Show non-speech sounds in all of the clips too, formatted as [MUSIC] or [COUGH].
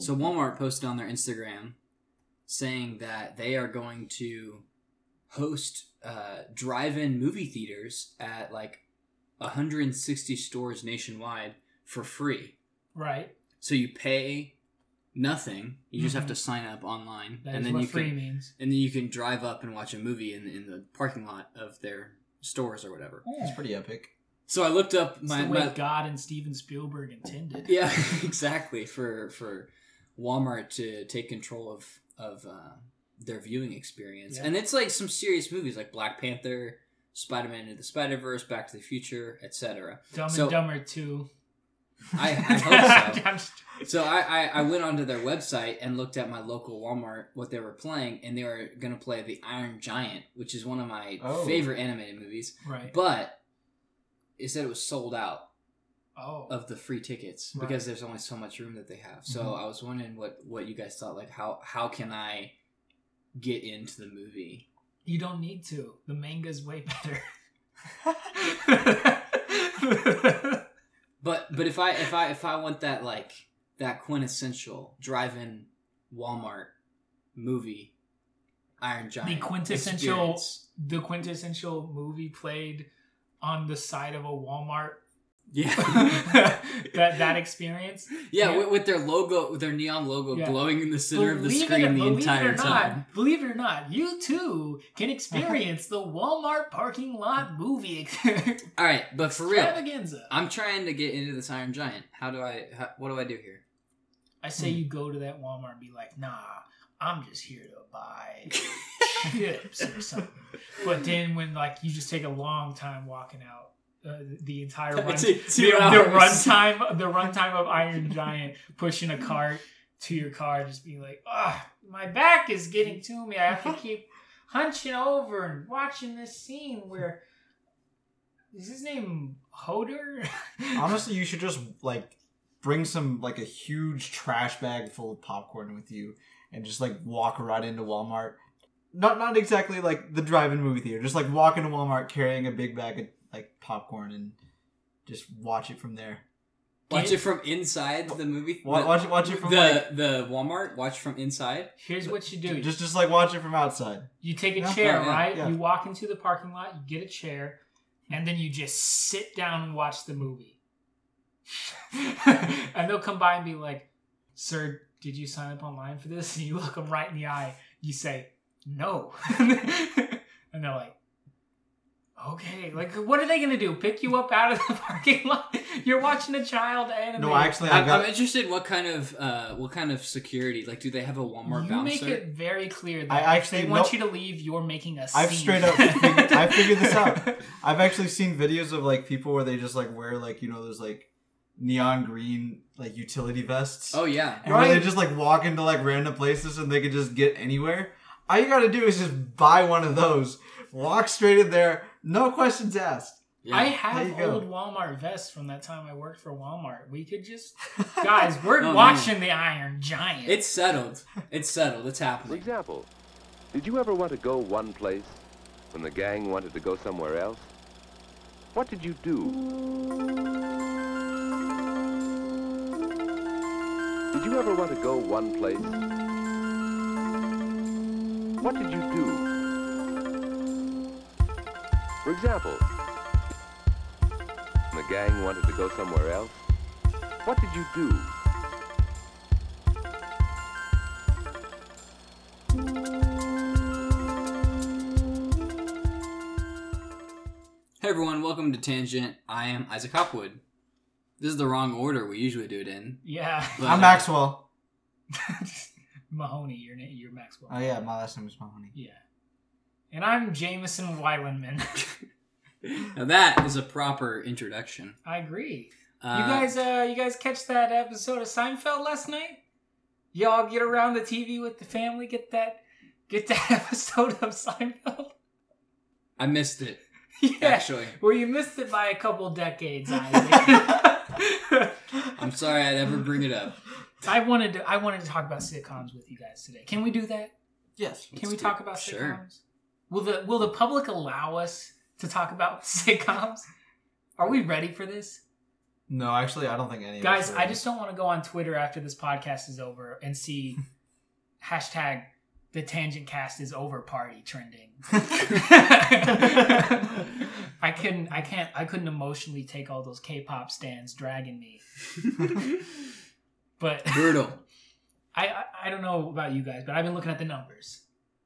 So Walmart posted on their Instagram saying that they are going to host uh, drive-in movie theaters at like 160 stores nationwide for free. Right. So you pay nothing. You just have Mhm. to sign up online, That is and then what you free can means. and then you can drive up and watch a movie in in the parking lot of their stores or whatever. It's pretty epic. So I looked up It's my, the way my God and Steven Spielberg intended. yeah [LAUGHS] exactly for for Walmart to take control of of uh, their viewing experience, Yeah. and it's like some serious movies like Black Panther, Spider Man into the Spider Verse, Back to the Future, etc. Dumb So- and Dumber 2. I, I [LAUGHS] hope so. So I, I, I went onto their website and looked at my local Walmart what they were playing, and they were gonna play the Iron Giant, which is one of my Oh. favorite animated movies. right. But it said it was sold out Oh. of the free tickets Right. because there's only so much room that they have. So Mhm. I was wondering what what you guys thought. Like how how can I get into the movie? You don't need to. The manga's way better. [LAUGHS] But but if I if I if I want that like that quintessential drive-in Walmart movie, Iron Giant, the quintessential experience. the quintessential movie played on the side of a Walmart. Yeah. [LAUGHS] that that experience. Yeah, Yeah. With, with their logo, with their neon logo Yeah. glowing in the center of the Believe it screen or- the believe it entire or time. Not, believe it or not, you too can experience the Walmart parking lot movie [LAUGHS] All right, but for real. I'm trying to get into this Iron Giant. How do I? How, what do I do here? I say hmm. you go to that Walmart and be like, nah, I'm just here to buy [LAUGHS] chips or something. But then when like you just take a long time walking out. Uh, the entire [LAUGHS] run, It's like the, the runtime, the [LAUGHS] runtime of Iron Giant pushing a cart to your car, just being like, "Ah, my back is getting to me. I have to [LAUGHS] keep hunching over and watching this scene where is his name Hoder? Honestly, you should just like bring some like a huge trash bag full of popcorn with you and just like walk right into Walmart. Not not exactly like the drive-in movie theater. Just like walk into Walmart carrying a big bag of like popcorn and just watch it from there. Watch it from inside the movie. Wa- the, Watch it watch it from the like the Walmart. Watch from inside. Here's what you do: just just like watch it from outside. You take a Yeah. chair, yeah, right? yeah. You walk into the parking lot, you get a chair, and then you just sit down and watch the movie. [LAUGHS] and they'll come by and be like, Sir, did you sign up online for this? And you look them right in the eye. You say, No. [LAUGHS] and they're like, Okay. Like, what are they going to do? Pick you up out of the [LAUGHS] parking lot? You're watching a child anime. No, actually, I I'm, got I'm interested. in What kind of uh what kind of security? Like, do they have a Walmart you bouncer? make it very clear that I if actually they want know- you to leave, you're making a I've scene. straight up figured- I [LAUGHS] figured this out. I've actually seen videos of like people where they just like wear like you know those like neon green like utility vests. Oh yeah. And where they just like walk into like random places and they can just get anywhere. All you gotta do is just buy one of those, walk straight in there, no questions asked. yeah. I have you go. old Walmart vests from that time I worked for Walmart. We could just [LAUGHS] guys, we're Oh, watching the Iron Giant. It's settled. It's settled. It's happening. For happening. example, did you ever want to go one place when the gang wanted to go somewhere else? What did you do? Did you ever want to go one place? What did you do? For example, the gang wanted to go somewhere else, what did you do? Hey everyone, welcome to Tangent. I am Isaac Hopwood. This is the wrong order we usually do it in. yeah. But, I'm uh, Maxwell. [LAUGHS] Mahoney, your name you're Maxwell. Oh yeah, my last name is Mahoney. yeah. And I'm Jameson Weilenman. [LAUGHS] Now that is a proper introduction. I agree. Uh, you guys uh you guys catch that episode of Seinfeld last night? Y'all get around the TV with the family, get that get that [LAUGHS] episode of Seinfeld? I missed it [LAUGHS] yeah. actually. Well, you missed it by a couple decades, Isaac. I'm sorry I'd ever bring it up. I wanted to I wanted to talk about sitcoms with you guys today. Can we do that? Yes. Can we talk it. about Sure. Sitcoms? Will the will the public allow us to talk about [LAUGHS] sitcoms? Are we ready for this? No, actually, I don't think any. of Guys, us I just don't want to go on Twitter after this podcast is over and see [LAUGHS] hashtag the tangent cast is over party trending. [LAUGHS] I couldn't I can't I couldn't emotionally take all those K-pop stands dragging me. But Brutal. I, I I don't know about you guys, but I've been looking at the numbers.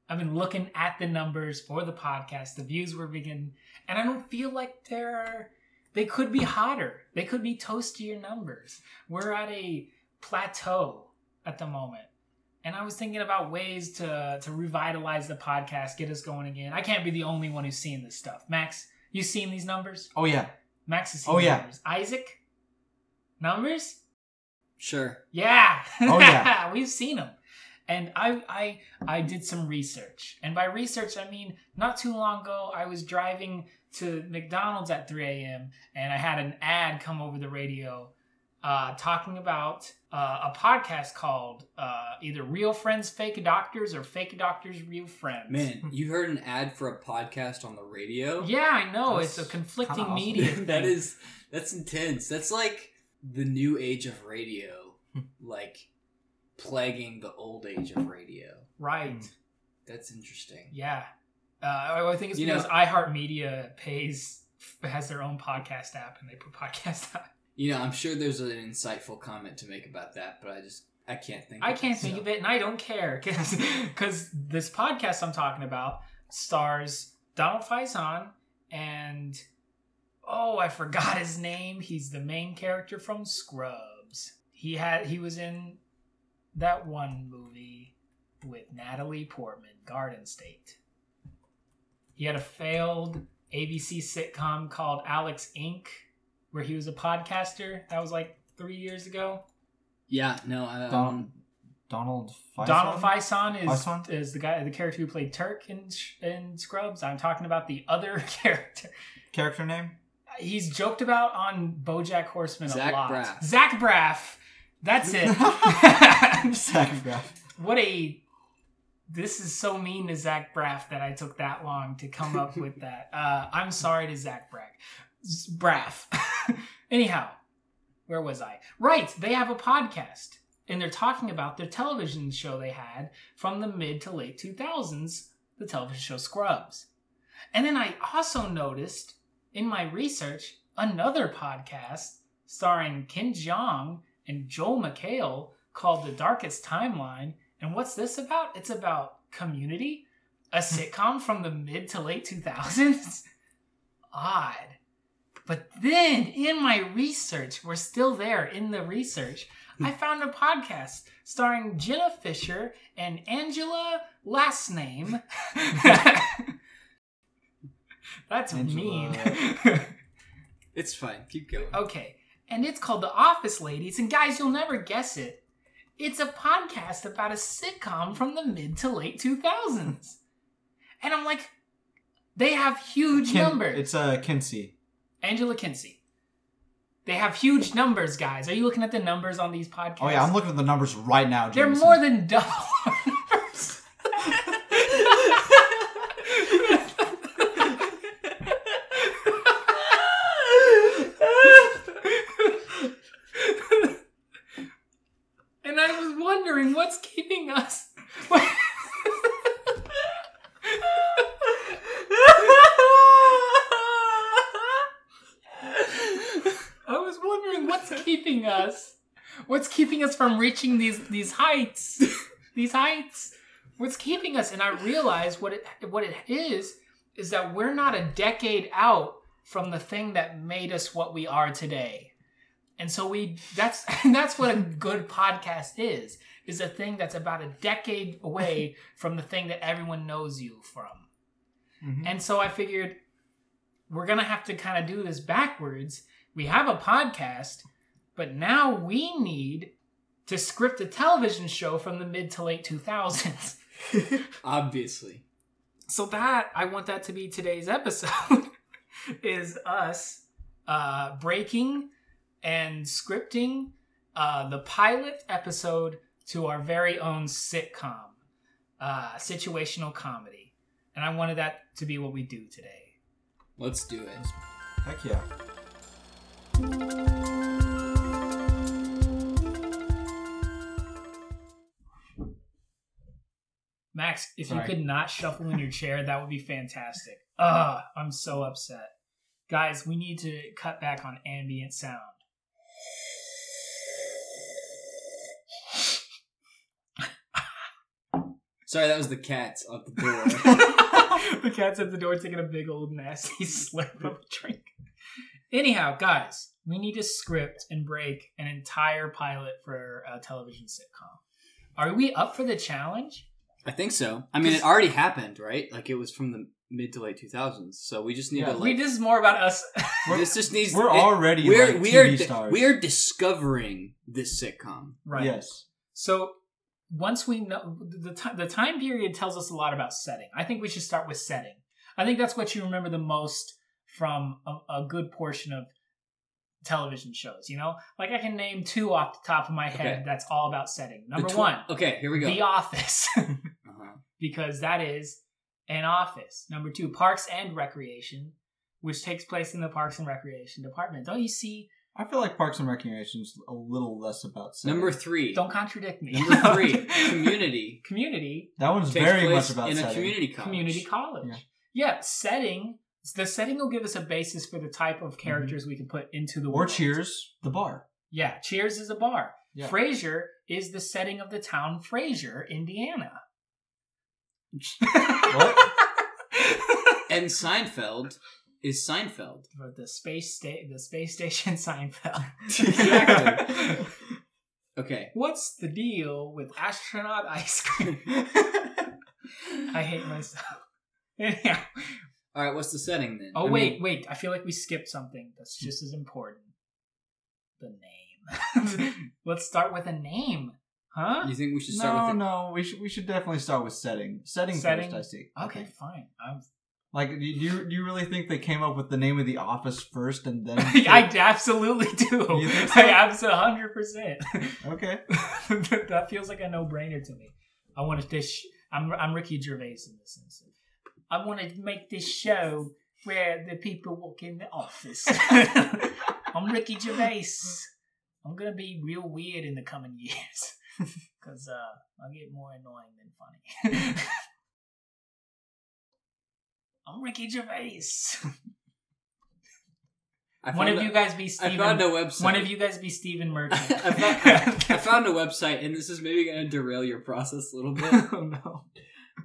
I've been looking at the numbers for the podcast. The views were beginning, and I don't feel like they're they could be hotter. They could be toastier numbers. We're at a plateau at the moment. And I was thinking about ways to to revitalize the podcast, get us going again. I can't be the only one who's seeing this stuff. Max, you seen these numbers? Oh yeah. Max has seen Oh, the yeah. numbers. Isaac? Numbers? Sure. Yeah. Oh, yeah. [LAUGHS] We've seen them. And I I I did some research. And by research I mean not too long ago I was driving to McDonald's at 3 a.m. and I had an ad come over the radio uh, talking about uh, a podcast called uh, either Real Friends Fake Doctors or Fake Doctors Real Friends. Man, you heard an ad for a podcast on the radio? Yeah, I know. That's it's a conflicting awesome. media. [LAUGHS] that is that's intense. That's like the new age of radio, like plaguing the old age of radio. right. That's interesting. Yeah. Uh, I think it's You because know- iHeartMedia pays has their own podcast app and they put podcast out. You know, I'm sure there's an insightful comment to make about that, but I just I can't think. I of can't it, think so. of it, and I don't care because because [LAUGHS] this podcast I'm talking about stars Donald Faison and oh, I forgot his name. He's the main character from Scrubs. He had he was in that one movie with Natalie Portman, Garden State. He had a failed ABC sitcom called Alex Inc., where he was a podcaster. That was like three years ago. Yeah, no. Um, Don- Donald. Faison? Donald Faison is Faison? is the guy, the character who played Turk in in Scrubs. I'm talking about the other [LAUGHS] character. Character name? He's joked about on BoJack Horseman a lot. Braff. Zach Braff. That's it. [LAUGHS] [LAUGHS] Zach Braff. what a this is so mean to Zach Braff that I took that long to come up [LAUGHS] with that. Uh, I'm sorry to Zach Braff. Braff. Anyhow, where was I? Right, they have a podcast and they're talking about their television show they had from the mid to late 2000s, the television show Scrubs. And then I also noticed in my research another podcast starring Ken Jeong and Joel McHale called The Darkest Timeline. And what's this about? It's about community, a [LAUGHS] sitcom from the mid to late 2000s. [LAUGHS] Odd. But then in my research, we're still there in the research, I hmm. found a podcast starring Jenna Fischer and Angela last name. [LAUGHS] That's mean. It's fine. Keep going. Okay. And it's called The Office Ladies. And guys, you'll never guess it. It's a podcast about a sitcom from the mid to late 2000s. And I'm like, they have huge Kin- numbers. It's uh, Kinsey. Angela Kinsey. They have huge numbers, guys. Are you looking at the numbers on these podcasts? Oh yeah, I'm looking at the numbers right now. They're more than double [LAUGHS] our numbers. and I was wondering what's keeping us. I was wondering what's keeping us. What's keeping us from reaching these these heights? [LAUGHS] these heights. What's keeping us? And I realize what it what it is is that we're not a decade out from the thing that made us what we are today. And so we that's [LAUGHS] that's what a good podcast is. Is a thing that's about a decade away [LAUGHS] from the thing that everyone knows you from. Mhm. And so I figured we're going to have to kind of do this backwards. We have a podcast, but now we need to script a television show from the mid to late 2000s. [LAUGHS] Obviously. so that I want that to be today's episode [LAUGHS] is us uh, breaking and scripting uh, the pilot episode to our very own sitcom, uh, situational comedy, and I wanted that to be what we do today. Let's do it. Heck yeah. Max, if Sorry. you could not shuffle in your chair, that would be fantastic. Ugh, I'm so upset. Guys, we need to cut back on ambient sound. Sorry, that was the cats out the door. [LAUGHS] [LAUGHS] the cat's at the door taking a big old nasty [LAUGHS] slurp of a drink. Anyhow, guys, we need to script and break an entire pilot for a television sitcom. Are we up for the challenge? I think so. I mean, it already happened, right? Like it was from the mid to late 2000s. So we just need Yeah. to we like. this is more about us. [LAUGHS] this just needs. We're it- already We're like we TV are stars. we are discovering this sitcom. right. Yes. So once we know the time, the time period tells us a lot about setting. I think we should start with setting. I think that's what you remember the most from a, a good portion of television shows. You know, like I can name two off the top of my head. Okay. That's all about setting. Number tw- one, Okay, here we go. The Office. [LAUGHS] because that is an office. Number two, Parks and Recreation, which takes place in the Parks and Recreation department. Don't you see? I feel like Parks and Recreation is a little less about setting. Number three. Don't contradict me. Number three. [LAUGHS] Community. Community That one's Takes very place much about in a community college. community college. Yeah. Yeah. setting. The setting will give us a basis for the type of mm-hmm. characters we can put into the Or world. Cheers, the bar. Yeah, Cheers is a bar. Yeah. Frasier is the setting of the town Frasier, Indiana. What? [LAUGHS] And Seinfeld is Seinfeld. For the space sta- the space station [LAUGHS] Seinfeld. Exactly. [LAUGHS] Okay. What's the deal with astronaut ice cream? I hate myself. Anyhow. All right. What's the setting then? Oh I wait, mean, wait. I feel like we skipped something that's just as important. The name. Let's start with a name. Huh? you think we should start no, with it? no, we should we should definitely start with setting. Setting, Setting? first, I see. Okay, fine. I'm Like, do you do you really think they came up with the name of the office first and then? [LAUGHS] I absolutely do. You think [LAUGHS] so? I absolutely hundred percent. [LAUGHS] okay. That feels like a no-brainer to me. I want to this. I'm I'm Ricky Gervais in this instance. I want to make this show where the people walk in the office. I'm Ricky Gervais. I'm gonna be real weird in the coming years [LAUGHS] because uh, I get more annoying than funny. [LAUGHS] I'm Ricky Gervais. I One of a- you guys be I Stephen. found a website. One of you guys be Stephen [LAUGHS] Merchant. I, found, I found a website, and this is maybe going to derail your process a little bit, oh no.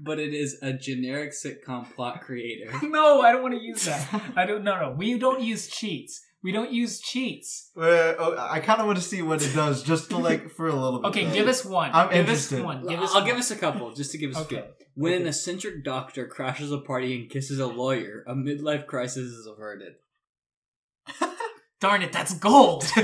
but it is a generic sitcom plot creator. No, I don't want to use that. I don't. No, no. We don't use cheats. We don't use cheats. Uh, oh, I kind of want to see what it does, just to like for a little bit. Okay, give us one. I'm give interested. us one. Give us I'll one. give us a couple just to give us a Okay. feel. When an eccentric doctor crashes a party and kisses a lawyer, a midlife crisis is averted. [LAUGHS] Darn it, that's gold. [LAUGHS]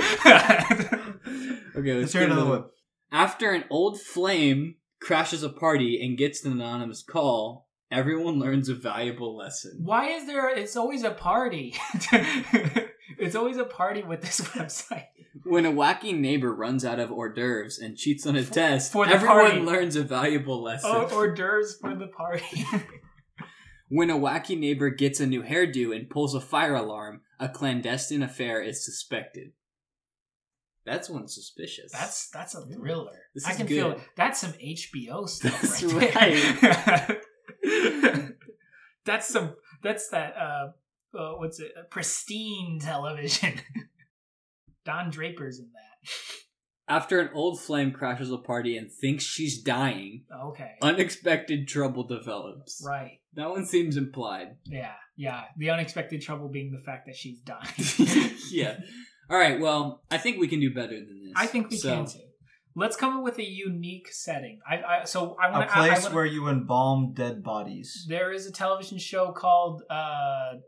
Okay, Let's let's hear another another one. one. After an old flame crashes a party and gets an anonymous call, everyone learns a valuable lesson. Why is there? It's always a party. [LAUGHS] it's always a party with this [LAUGHS] website. When a wacky neighbor runs out of hors d'oeuvres and cheats on a test, for everyone party. learns a valuable lesson. Oh, [LAUGHS] hors d'oeuvres for the party. When a wacky neighbor gets a new hairdo and pulls a fire alarm, a clandestine affair is suspected. That's one suspicious. That's that's a thriller. This I can good. feel. That's some HBO [LAUGHS] stuff. That's right. there. that's some. That's that. Uh, uh, what's it? Pristine [LAUGHS] television. Don Draper's in that. After an old flame crashes a party and thinks she's dying, Okay. unexpected trouble develops. Right. That one seems implied. Yeah. Yeah. The unexpected trouble being the fact that she's dying. [LAUGHS] yeah. All right. Well, I think we can do better than this. I think we So, can too. Let's come up with a unique setting. I, I so I A want a place I, wanna, where you embalm dead bodies. there is a television show called uh s-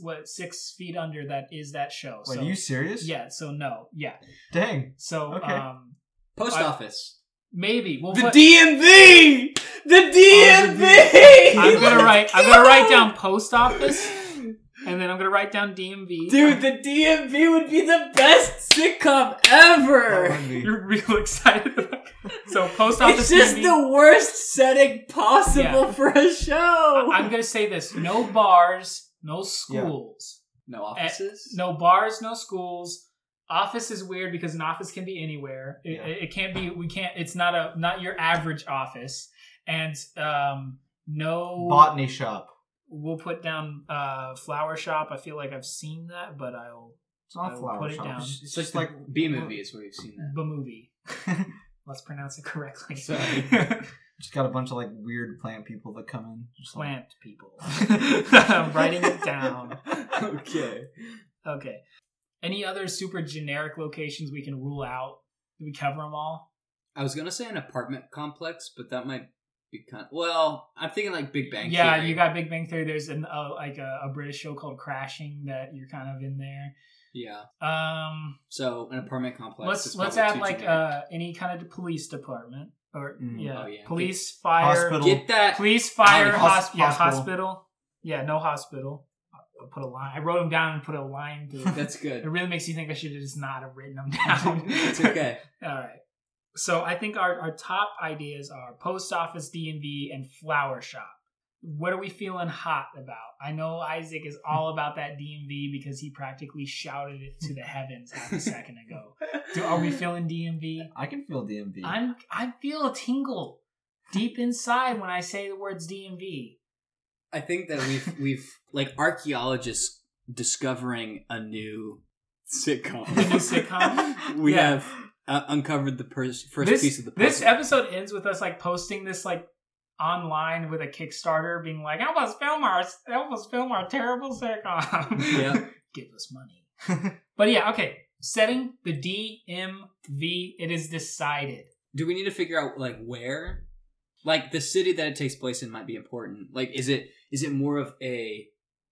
what Six Feet Under that is that show. Wait, so, are you serious? Yeah. So no. Yeah. Dang. So Okay. um Post I- office. maybe we'll The put, DMV. The DMV. I'm gonna [LAUGHS] write I'm gonna write down post office [LAUGHS] and then I'm gonna write down DMV. Dude, the DMV would be the best sitcom ever. You're real excited about So post office It's just DMV. the worst setting possible Yeah. for a show. I'm gonna say this: no bars, no schools, no offices. no bars, no schools. Office is weird because an office can be anywhere. It, Yeah. it can't be. We can't. It's not a not your average office. and um, no Botany shop. We'll put down uh, flower shop. I feel like I've seen that, but I'll It's not I will flower put it down. It's, It's like just like Bee Movie is where you've seen that. Bee Movie. [LAUGHS] Let's pronounce it correctly. [LAUGHS] Sorry. just got a bunch of like weird plant people that come in. Just like, Plant people. [LAUGHS] I'm writing it down. okay. Okay. Any other super generic locations we can rule out? Did we cover them all? I was gonna say an apartment complex, but that might be kind. well, I'm thinking like Big Bang. yeah, Theory. you got Big Bang Theory. There's an uh, like a, a British show called Crashing that you're kind of in there. Yeah. Um, So an apartment complex. let's let's add like generic. uh any kind of police department or Mm. yeah, Oh, yeah. police, fire, Hospital. get that. police, fire, Hos- hos- yeah, hospital. hospital. Yeah, no hospital. I'll put a line. I wrote them down and put a line through. [LAUGHS] That's good. it really makes you think I should have just not have written them [LAUGHS] down. it's okay. [LAUGHS] All right. So I think our, our top ideas are post office, DMV, and flower shop. What are we feeling hot about? I know Isaac is all about that DMV because he practically shouted it to the heavens half a second ago. Do, are we feeling DMV? I can feel DMV. I'm I feel a tingle deep inside when I say the words DMV. I think that we've [LAUGHS] we've like archaeologists discovering a new sitcom. The new sitcom? we Yeah. have uh, uncovered the pers- first this, piece of the puzzle. this episode ends with us like posting this like online with a Kickstarter, being like, "Help us film our help us film our terrible sitcom." [LAUGHS] Yeah. give us money. [LAUGHS] but yeah, okay. Setting the DMV. It is decided. Do we need to figure out like where? Like the city that it takes place in might be important. Like is it is it more of a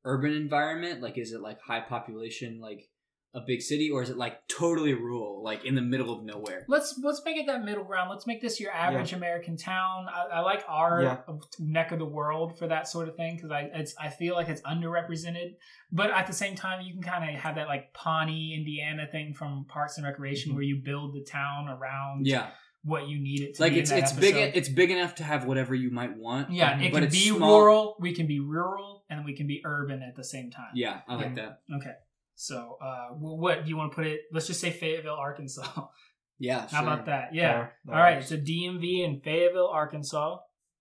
urban environment? Like is it like high population like a big city or is it like totally rural like in the middle of nowhere? Let's let's make it that middle ground. Let's make this your average American town. I, I like our Yeah. neck of the world for that sort of thing because I it's I feel like it's underrepresented. But at the same time, you can kind of have that like Pawnee, Indiana thing from Parks and Recreation Mhm. where you build the town around Yeah. what you need it to Like be. it's in it's big it's big enough to have whatever you might want. yeah, it but can it's be small- rural. We can be rural, and we can be urban at the same time. Yeah, I like Yeah. that. Okay. So, uh, wh- what do you want to put it? Let's just say Fayetteville, Arkansas. [LAUGHS] Yeah, How sure. about that? Yeah. Fair. That All right. works. So DMV in Fayetteville, Arkansas.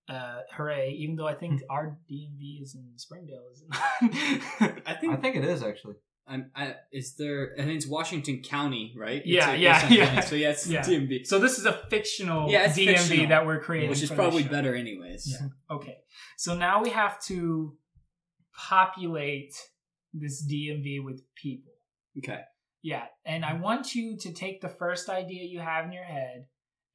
Uh, hooray! Even though I Hmm. think our DMV is in Springdale, isn't it? [LAUGHS] I think I think it is actually. I'm, I, is there? I think it's Washington County, right? It's Yeah, like yeah, [LAUGHS] yeah. So yeah, it's Yeah. DMV, so this is a fictional Yeah, DMV fictional. that we're creating, which is probably better, anyways. Yeah. Okay. So now we have to populate this DMV with people. Okay. Yeah, and I want you to take the first idea you have in your head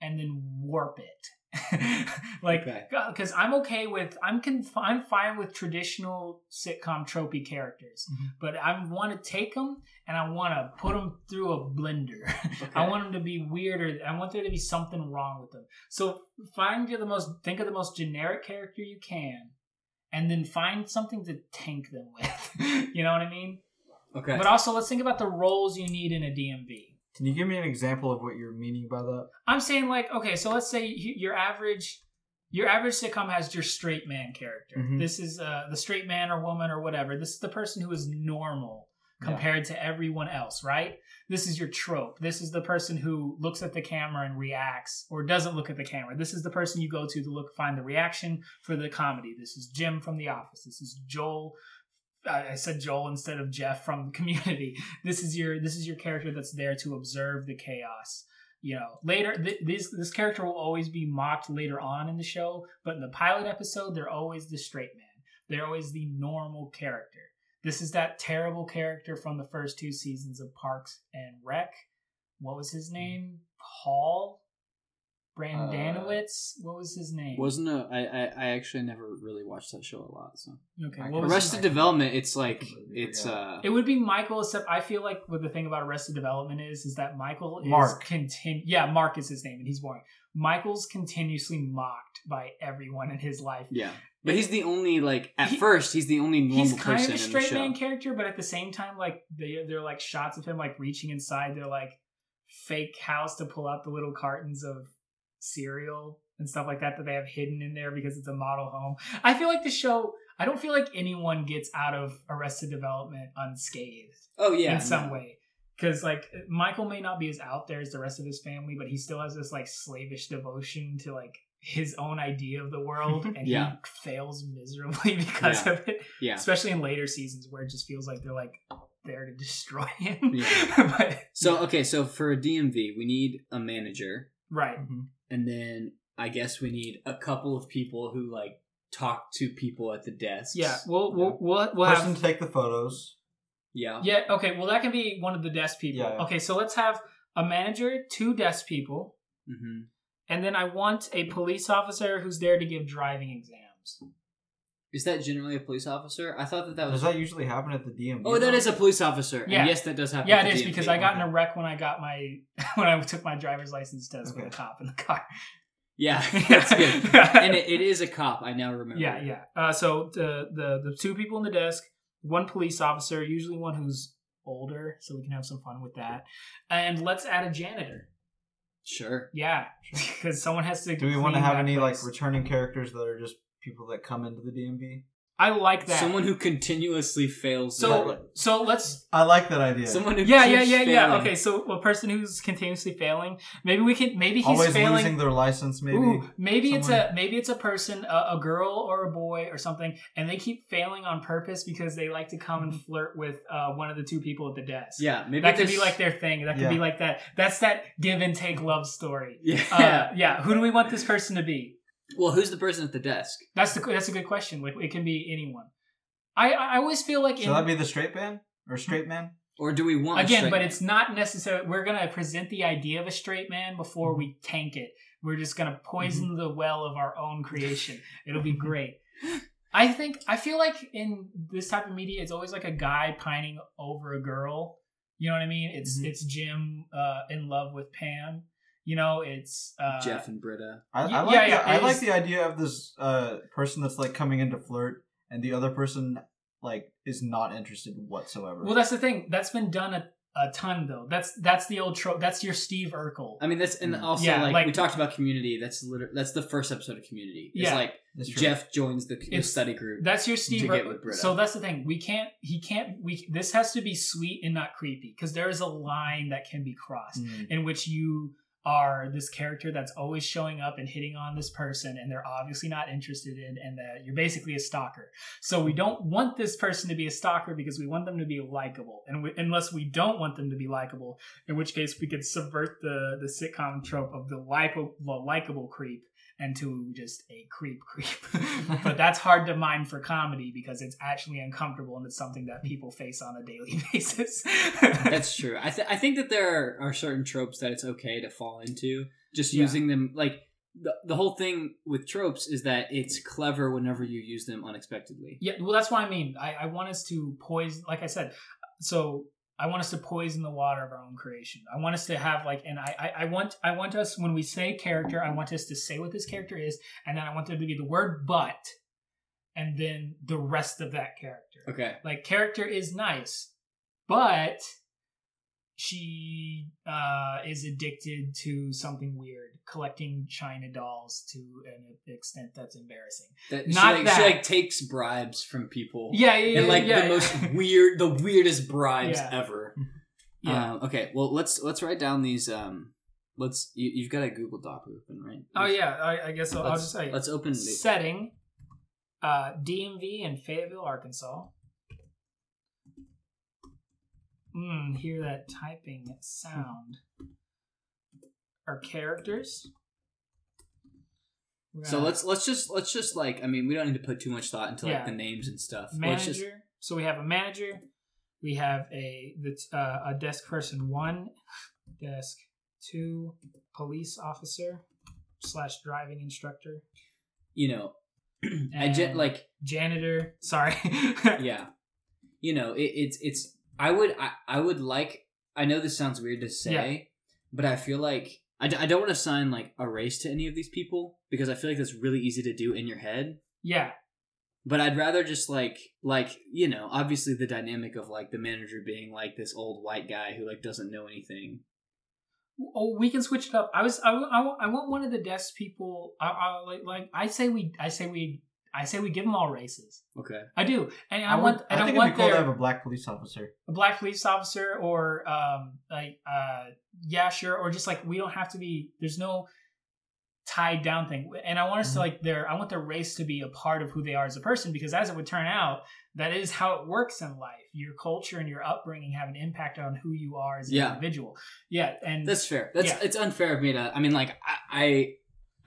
and then warp it. [LAUGHS] like, Okay. because I'm okay with I'm conf- I'm fine with traditional sitcom tropey characters, Mhm. but I want to take them and I want to put them through a blender. [LAUGHS] I want them to be weirder. I want there to be something wrong with them. So find you the most think of the most generic character you can, and then find something to tank them with. [LAUGHS] you know what I mean? Okay. But also, let's think about the roles you need in a DMV. Can you give me an example of what you're meaning by that? I'm saying like, okay, so let's say your average, your average sitcom has your straight man character. Mhm. This is uh, the straight man or woman or whatever. This is the person who is normal Yeah. compared to everyone else, right? This is your trope. This is the person who looks at the camera and reacts, or doesn't look at the camera. This is the person you go to to look find the reaction for the comedy. This is Jim from The Office. This is Joel. I I said Joel instead of Jeff from the Community. [LAUGHS] This is your this is your character that's there to observe the chaos. You know, later th- this this character will always be mocked later on in the show, but in the pilot episode, they're always the straight man. They're always the normal character. This is that terrible character from the first two seasons of Parks and Rec. What was his name? Paul Brendanawicz. what was his name? Wasn't a I, I I actually never really watched that show a lot. So okay. I What can- was his Arrested name? Development, it's like it's forgot. uh It would be Michael, except I feel like what the thing about Arrested Development is, is that Michael is Mark. continu- Yeah, Mark is his name, and he's boring. Michael's continuously mocked by everyone in his life. yeah. But he's the only like at He- first he's the only normal He's kind person of a straight man character, but at the same time, like they, they're like shots of him like reaching inside their like fake house to pull out the little cartons of cereal and stuff like that that they have hidden in there because it's a model home. I feel like the show. I don't feel like anyone gets out of Arrested Development unscathed oh yeah, in some no. way. Because like Michael may not be as out there as the rest of his family, but he still has this like slavish devotion to like his own idea of the world [LAUGHS] and Yeah. he fails miserably [LAUGHS] because Yeah. of it. Yeah. Especially in later seasons where it just feels like they're like there to destroy him. Yeah. [LAUGHS] but So okay, so for a DMV, we need a manager, right. and then I guess we need a couple of people who like talk to people at the desks. Yeah, we'll we'll we'll, we'll Person have to take the photos. Yeah. Yeah, okay, well that can be one of the desk people. Yeah, yeah. Okay, so let's have a manager, two desk people, hmm and then I want a police officer who's there to give driving exams. Is that generally a police officer? I thought that that was. Does that usually happen at the DMV? oh, that is a police officer. Yeah. And yes, that does happen. Yeah, at it the is DMV. because I got in a wreck when I got my [LAUGHS] when I took my driver's license test with a cop in the car. Yeah, [LAUGHS] that's good. [LAUGHS] and it, it is a cop. I now remember. Yeah, yeah. Uh, so the, the the two people in the desk, one police officer, usually one who's older, so we can have some fun with that. And let's add a janitor. Sure. Yeah, [LAUGHS] because someone has to. Do we want to have any like returning characters that are just people that come into the DMV? I like that. Someone who continuously fails. So their- so let's. I like that idea. someone who Yeah, yeah, keeps yeah, yeah. failing. Okay, so a person who's continuously failing. Maybe we can. Maybe he's Always failing. losing their license, maybe. Ooh, maybe it's someone- a maybe it's a person, a, a girl or a boy or something, and they keep failing on purpose because they like to come and flirt with uh, one of the two people at the desk. Yeah, maybe that could this- be like their thing. That could Yeah. be like that. That's that give and take love story. [LAUGHS] Yeah. Uh, yeah. Who do we want this person to be? Well, who's the person at the desk? That's the that's a good question. Like it can be anyone. I I always feel like in, Should that be the straight man or straight man? Or do we want again, straight but man? it's not necessarily. We're gonna present the idea of a straight man before we tank it. We're just gonna poison the well of our own creation. It'll be great. I think I feel like in this type of media, it's always like a guy pining over a girl. You know what I mean? It's Mhm. it's Jim uh, in love with Pam. You know, it's uh, Jeff and Britta. I, Y- I like yeah, the, I like the idea of this uh, person that's like coming in to flirt, and the other person like is not interested whatsoever. Well, that's the thing. That's been done a, a ton though. That's that's the old trope. That's your Steve Urkel. I mean, that's and Mm. also Yeah, like, like- we talked about Community. That's literally that's the first episode of Community. It's Yeah. like That's. Jeff joins the, the study group. That's your Steve. to get Urkel. with Britta. So that's the thing. We can't. He can't. We. This has to be sweet and not creepy because there is a line that can be crossed Mm. in which you are this character that's always showing up and hitting on this person and they're obviously not interested in and that you're basically a stalker. So we don't want this person to be a stalker because we want them to be likable. And we, unless we don't want them to be likable in which case we could subvert the the sitcom trope of the the likable creep into just a creep creep [LAUGHS] but that's hard to mine for comedy because it's actually uncomfortable and it's something that people face on a daily [LAUGHS] basis That's true. I th- I think that there are, certain tropes that it's okay to fall into. Just Yeah. using them like the the whole thing with tropes is that it's clever whenever you use them unexpectedly. Yeah, well, that's what I mean. I, I want us to poison, like I said, so I want us to poison the water of our own creation. I want us to have like, and I, I, I want, I want us when we say character, I want us to say what this character is, and then I want there to be the word "but," and then the rest of that character. Okay. Like, character is nice, but she uh, is addicted to something weird, collecting china dolls to an extent that's embarrassing. That, Not she, like, that. she like takes bribes from people. Yeah, yeah, yeah. And like yeah, the yeah. most weird, the weirdest bribes Yeah. ever. [LAUGHS] Yeah. Um, okay. Well, let's let's write down these. Um, let's. You, you've got a Google Doc open, right? Oh yeah, I, I guess I'll, I'll just say Let's open. Setting uh, DMV in Fayetteville, Arkansas. Mm, hear that typing sound. Our characters. We're so let's let's just let's just like I mean we don't need to put too much thought into like Yeah. the names and stuff. Let's manager. just So we have a manager. We have a that's uh, a desk person one, desk two, police officer slash driving instructor, you know, [CLEARS THROAT] I like janitor. Sorry. [LAUGHS] yeah, you know it, it's it's I would I, I would like I know this sounds weird to say, Yeah. but I feel like I, d- I don't want to assign like a race to any of these people because I feel like that's really easy to do in your head. Yeah. But I'd rather just like like you know obviously the dynamic of like the manager being like this old white guy who like doesn't know anything. Oh, we can switch it up. I was I, I, I want one of the desk people. I, I like like I say we I say we I say we give them all races. Okay. I do, and I, I, would- want I, I don't think want it'd be cool their to have a black police officer. a black police officer or um like uh yeah sure or just like we don't have to be there's no tied down thing. And I want us to Mhm. like their I want their race to be a part of who they are as a person because as it would turn out, that is how it works in life. Your culture and your upbringing have an impact on who you are as an Yeah. individual. Yeah, and That's fair. That's Yeah. it's unfair of me to. I mean, like I, I,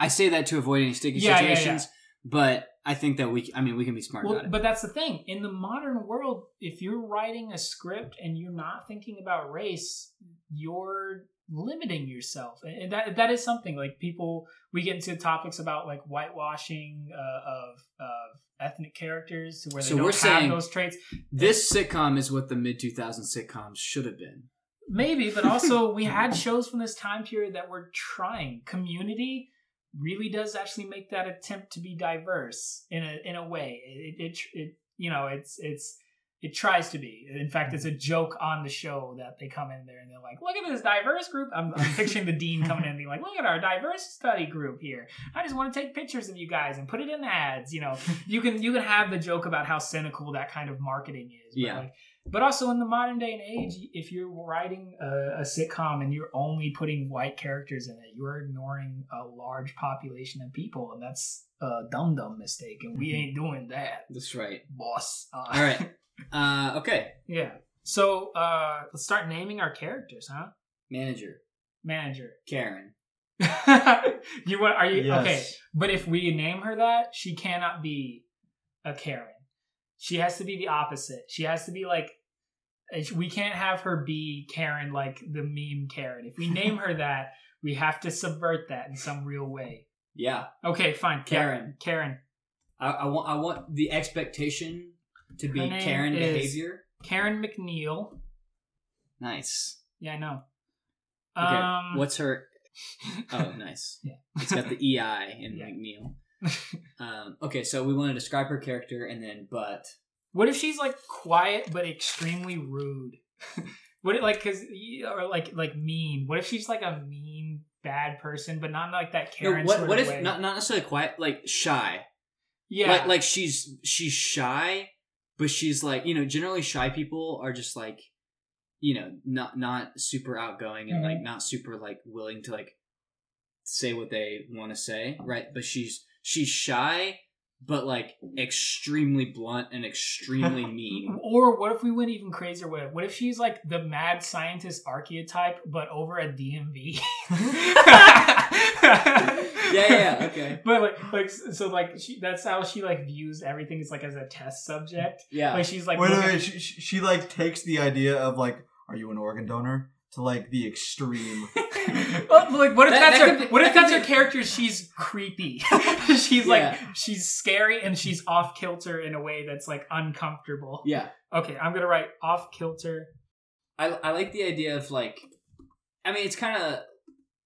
I say that to avoid any sticky yeah. situations, but I think that we. I mean, we can be smart Well, about it. but that's the thing. In the modern world, if you're writing a script and you're not thinking about race, you're limiting yourself, and that that is something like people. We get into topics about like whitewashing uh, of of ethnic characters to where they So don't we're have saying- those traits. this sitcom is what the mid 2000 sitcoms should have been. Maybe, but also [LAUGHS] we had shows from this time period that were trying. Community really does actually make that attempt to be diverse in a in a way. It it, it you know it's it's it tries to be. In fact, it's a mm-hmm. joke on the show that they come in there and they're like, "Look at this diverse group." I'm, I'm picturing the dean coming in and being like, "Look at our diverse study group here. I just want to take pictures of you guys and put it in ads." You know, you can you can have the joke about how cynical that kind of marketing is. But Yeah. Like, but also in the modern day and age, if you're writing a, a sitcom and you're only putting white characters in it, you're ignoring a large population of people, and that's a dumb dumb mistake. And we Mhm. ain't doing that, That's right. boss. Uh, All right. Uh, okay. yeah. So uh, let's start naming our characters, huh? Manager Manager. Karen. [LAUGHS] you want? Are you Yes. okay? But if we name her that, she cannot be a Karen. She has to be the opposite. She has to be like. We can't have her be Karen like the meme Karen. If we name her [LAUGHS] that, we have to subvert that in some real way. Yeah. Okay, fine. Ka- Karen. Karen. I, I want. I want the expectation to be Karen behavior. Karen McNeil. Nice. Yeah, I know. Okay. Um, What's her? [LAUGHS] Oh, nice. Yeah. It's got the EI in [LAUGHS] Yeah. McNeil. [LAUGHS] Um, okay, so we want to describe her character and then, but What if she's like quiet but extremely rude? [LAUGHS] what if, like cuz or like like mean? What if she's like a mean bad person but not like that no, what? What if way? not? Not necessarily quiet, like shy. Yeah. Like like she's she's shy, but she's like you know generally shy people are just like you know not not super outgoing and Mm-hmm. like not super like willing to like say what they want to say, right? But she's she's shy, but like mm. extremely blunt and extremely [LAUGHS] mean. or what if we went even crazier with it? What if she's like the mad scientist archetype but over at DMV? [LAUGHS] Yeah, yeah, okay. [LAUGHS] But like, like, so, like, she, that's how she like views everything. Is like as a test subject. Yeah. Like she's like, wait, wait, looking- wait. She, she, she like takes the idea of like, are you an organ donor? To like the extreme. [LAUGHS] [LAUGHS] Well, like, what if That- that's that her? could be- what if that that's could her be- character? She's creepy. [LAUGHS] she's like, Yeah. she's scary and she's off kilter in a way that's like uncomfortable. yeah. Okay, I'm gonna write off kilter. I I like the idea of like, I mean, it's kind of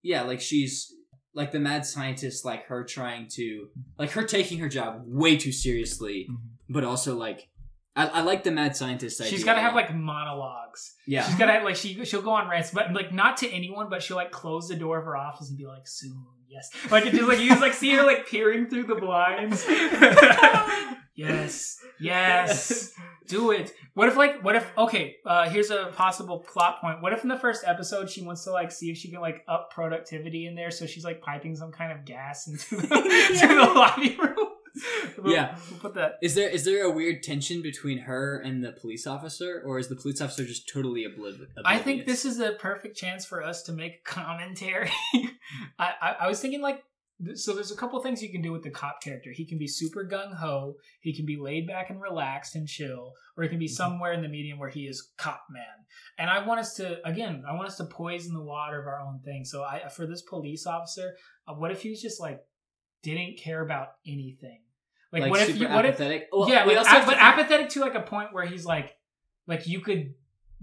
yeah, like she's like the mad scientist, like her trying to like her taking her job way too seriously, mm-hmm. but also like I, I like the mad scientist. She's got to have like monologues. yeah, She's gotta like she she'll go on rants, but like not to anyone, but she'll like close the door of her office and be like, "Soon, yes." Like it just like you just like see her like peering through the blinds. [LAUGHS] yes, yes, do it. What if like what if okay? Uh, here's a possible plot point. What if in the first episode she wants to like see if she can like up productivity in there, so she's like piping some kind of gas into the, [LAUGHS] to the [LAUGHS] lobby room. [LAUGHS] We'll- Yeah. we'll put that. Is there is there a weird tension between her and the police officer, or is the police officer just totally obliv- oblivious? I think this is a perfect chance for us to make commentary. [LAUGHS] I, I, I was thinking like, so there's a couple things you can do with the cop character. He can be super gung ho. He can be laid back and relaxed and chill, or he can be Mhm. somewhere in the medium where he is cop man. And I want us to again, I want us to poison the water of our own thing. So I for this police officer, uh, what if he was just like didn't care about anything? Like, like what if you what if apathetic. Well, yeah, like, also ap- but think- apathetic to like a point where he's like, like you could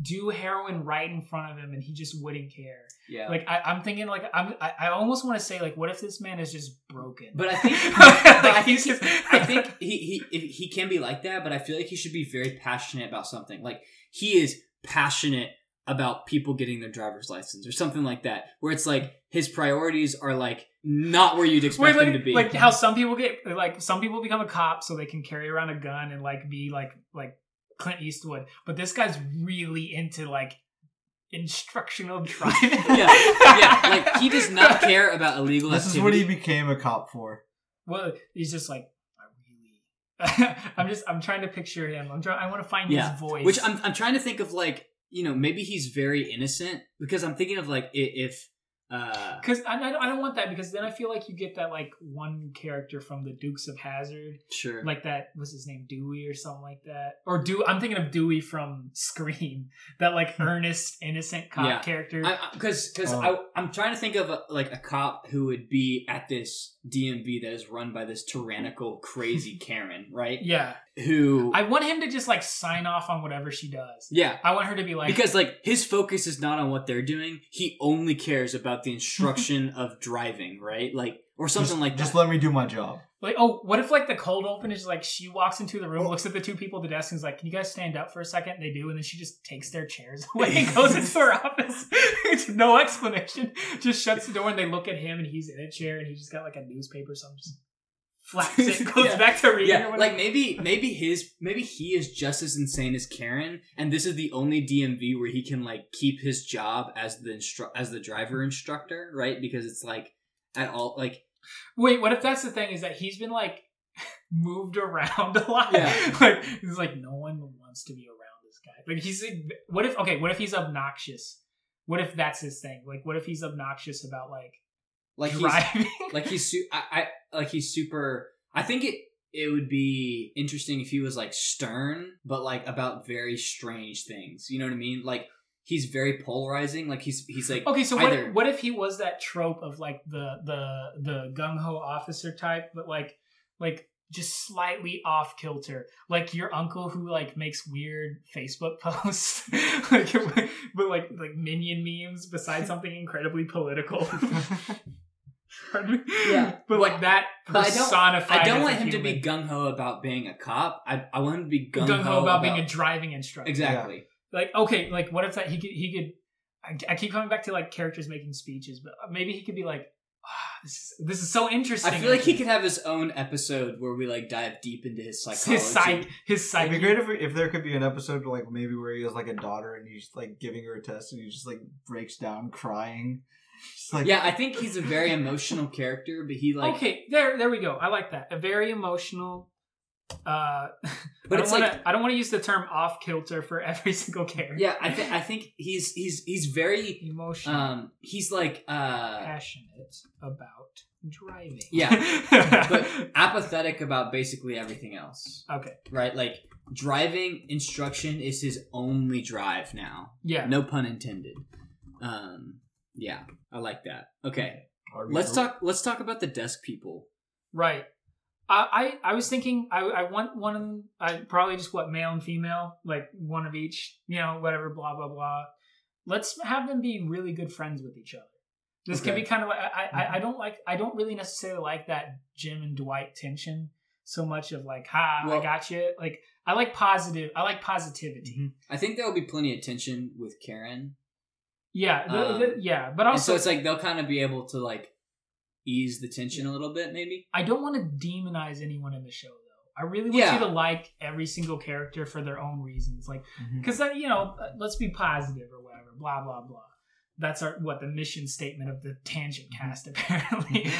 do heroin right in front of him and he just wouldn't care. yeah, Like I, I'm thinking, like I'm, I, I almost want to say, like, what if this man is just broken? But I think, [LAUGHS] Like, but I think, he's he, just- I think he, he if he can be like that, but I feel like he should be very passionate about something. Like he is passionate about people getting their driver's license or something like that, where it's like his priorities are like not where you'd expect Wait, them to be. like how some people get like some people become a cop so they can carry around a gun and like be like like Clint Eastwood, but this guy's really into like instructional [LAUGHS] driving. yeah, yeah. Like he does not care about illegal This activity. is what he became a cop for. Well, he's just like, I really. [LAUGHS] I'm just. I'm trying to picture him. I'm trying. I want to find Yeah, his voice. Which I'm I'm trying to think of like you know maybe he's very innocent because I'm thinking of like if uh because I, I don't- I don't want that because then I feel like you get that like one character from the Dukes of Hazzard, sure like that was his name Dewey or something like that, or do I'm thinking of Dewey from Scream, [LAUGHS] that like [LAUGHS] earnest innocent cop Yeah. character. because because Oh. I I'm trying to think of a, like a cop who would be at this DMV that is run by this tyrannical crazy [LAUGHS] Karen right? Yeah, who I want him to just like sign off on whatever she does. yeah. I want her to be like because like his focus is not on what they're doing. He only cares about the instruction [LAUGHS] of driving right? Like or something just, like Just that let me do my job. Like, oh, what if like the cold open is like she walks into the room, looks at the two people at the desk, and is like, "Can you guys stand up for a second? And They do, and then she just takes their chairs [LAUGHS] away and goes into her office. [LAUGHS] It's no explanation. Just shuts the door, and they look at him, and he's in a chair, and he just got like a newspaper, so I'm just flaps it, goes [LAUGHS] Yeah. back to reading. or yeah whatever. like maybe maybe his maybe he is just as insane as Karen and this is the only DMV where he can like keep his job as the instru- as the driver instructor right because it's like at all like Wait, what if that's the thing? Is that he's been like [LAUGHS] moved around a lot? Yeah. [LAUGHS] like he's like no one wants to be around this guy. Like he's like, what if okay? What if he's obnoxious? What if that's his thing? Like what if he's obnoxious about like like he's driving? [LAUGHS] like he's su- I, I like he's super i think it it would be interesting if he was like stern but like about very strange things you know what i mean like he's very polarizing like he's he's like Okay, so what, either- what if he was that trope of like the the the gung ho officer type, but like like just slightly off kilter, like your uncle who like makes weird Facebook [LAUGHS] posts, like but like like minion memes besides [LAUGHS] something incredibly political. [LAUGHS] Yeah. but like that But I don't- personified. i don't want him to be gung-ho about being a cop i, I want him to be gung-ho, gung ho about, being a driving instructor. exactly like okay like what if that he could he could I, I keep coming back to like characters making speeches but maybe he could be like ah, this is this is so interesting i feel like he could have his own episode where we like dive deep into his psychology. his psych his psyche It'd be great if, if there could be an episode like maybe where he has like a daughter and he's like giving her a test and he just like breaks down crying. Just like yeah i think he's a very emotional character but he like okay there there we go. I like that. A very emotional uh but I don't it's want like to. I don't want to use the term off kilter for [LAUGHS] every single character. yeah i think i think he's he's he's very emotional, um he's like uh passionate about driving. Yeah. [LAUGHS] but apathetic about basically everything else okay. right like driving instruction is his only drive now Yeah. no pun intended um yeah i like that okay let's through? talk let's talk about the desk people Right. I, I I was thinking I I want one of them. I probably just what male and female, like one of each. You know, whatever. Blah blah blah. Let's have them be really good friends with each other. This can be kind of like I, I I don't like I don't really necessarily like that Jim and Dwight tension so much of like ha I got you. Like I like positive. I like positivity. Mhm. i think there will be plenty of tension with karen Yeah, the, Um, the, yeah. But also, so it's like they'll kind of be able to like ease the tension a little bit maybe I don't want to demonize anyone in the show though. I really want Yeah. you to like every single character for their own reasons. Like because then you know uh, let's be positive or whatever blah blah blah that's our what the mission statement of the tangent cast [LAUGHS] apparently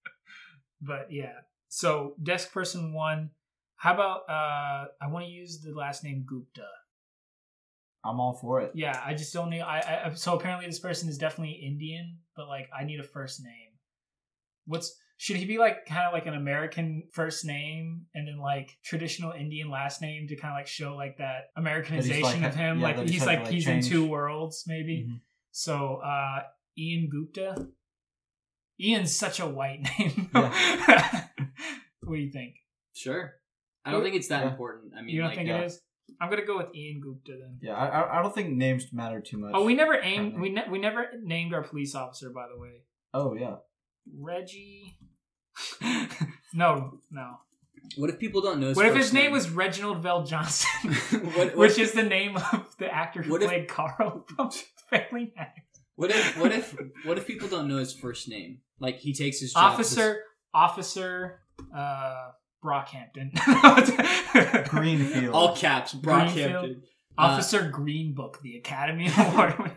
[LAUGHS] but yeah so desk person one how about uh i want to use the last name gupta I'm all for it. yeah i just don't know I, I so apparently this person is definitely indian but like i need a first name what's should he be like kind of like an american first name and then like traditional indian last name to kind of like show like that americanization like- of him yeah, like he's he's like like, he's change. in two worlds maybe Mhm. so uh ian gupta ian's such a white [LAUGHS] name [LAUGHS] what do you think sure i don't think it's that Yeah. important i mean you don't like think yeah. it is i'm gonna go with ian gupta then Yeah, I, I- I don't think names matter too much. oh we never aimed we, ne- we never named our police officer by the way Oh yeah. Reggie. [LAUGHS] no, no. what if people don't know his What if his name was Reginald VelJohnson, [LAUGHS] [LAUGHS] what, what, which is the name of the actor who What if- played Carl from Family Matters? What if what if what if people don't know his first name? Like he takes his job Officer, Officer, uh, Brockhampton. Greenfield. all caps Greenfield. Brockhampton. Officer Green Book, the Academy Award.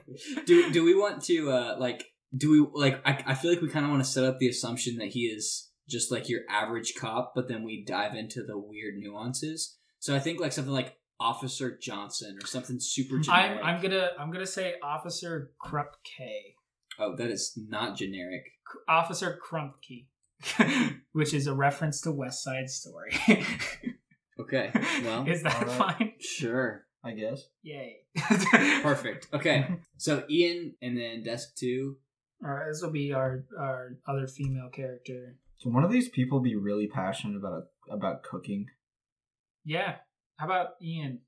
do do we want to uh like do we like I, I feel like we kind of want to set up the assumption that he is just like your average cop but then we dive into the weird nuances so i think like something like officer johnson or something super I'm generic I'm gonna I'm gonna say Officer Krupke. oh that is not generic Officer Crumpkey. [LAUGHS] Which is a reference to West Side Story. [LAUGHS] okay well is that Alright. fine? sure I guess. Yay. [LAUGHS] perfect okay so ian and then desk two Alright, this will be our our other female character. Can one of these people be really passionate about about cooking. Yeah. How about Ian?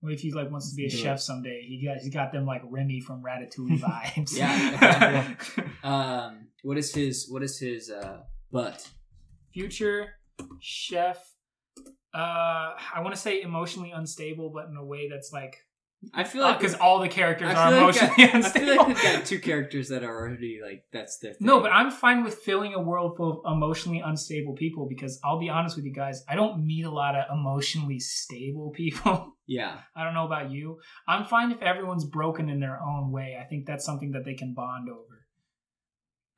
What if he like wants to be a Do it. chef someday? He got he got them like Remy from Ratatouille [LAUGHS] vibes. Yeah, [LAUGHS] um what is his what is his uh butt Future chef. Uh, I want to say emotionally unstable, but in a way that's like i feel like because all the characters are feel, like emotionally I, I unstable. feel like we've got [LAUGHS] two characters that are already like that's their thing. No, but I'm fine with filling a world full of emotionally unstable people because I'll be honest with you guys, I don't meet a lot of emotionally stable people. [LAUGHS] yeah I don't know about you. I'm fine if everyone's broken in their own way. I think that's something that they can bond over.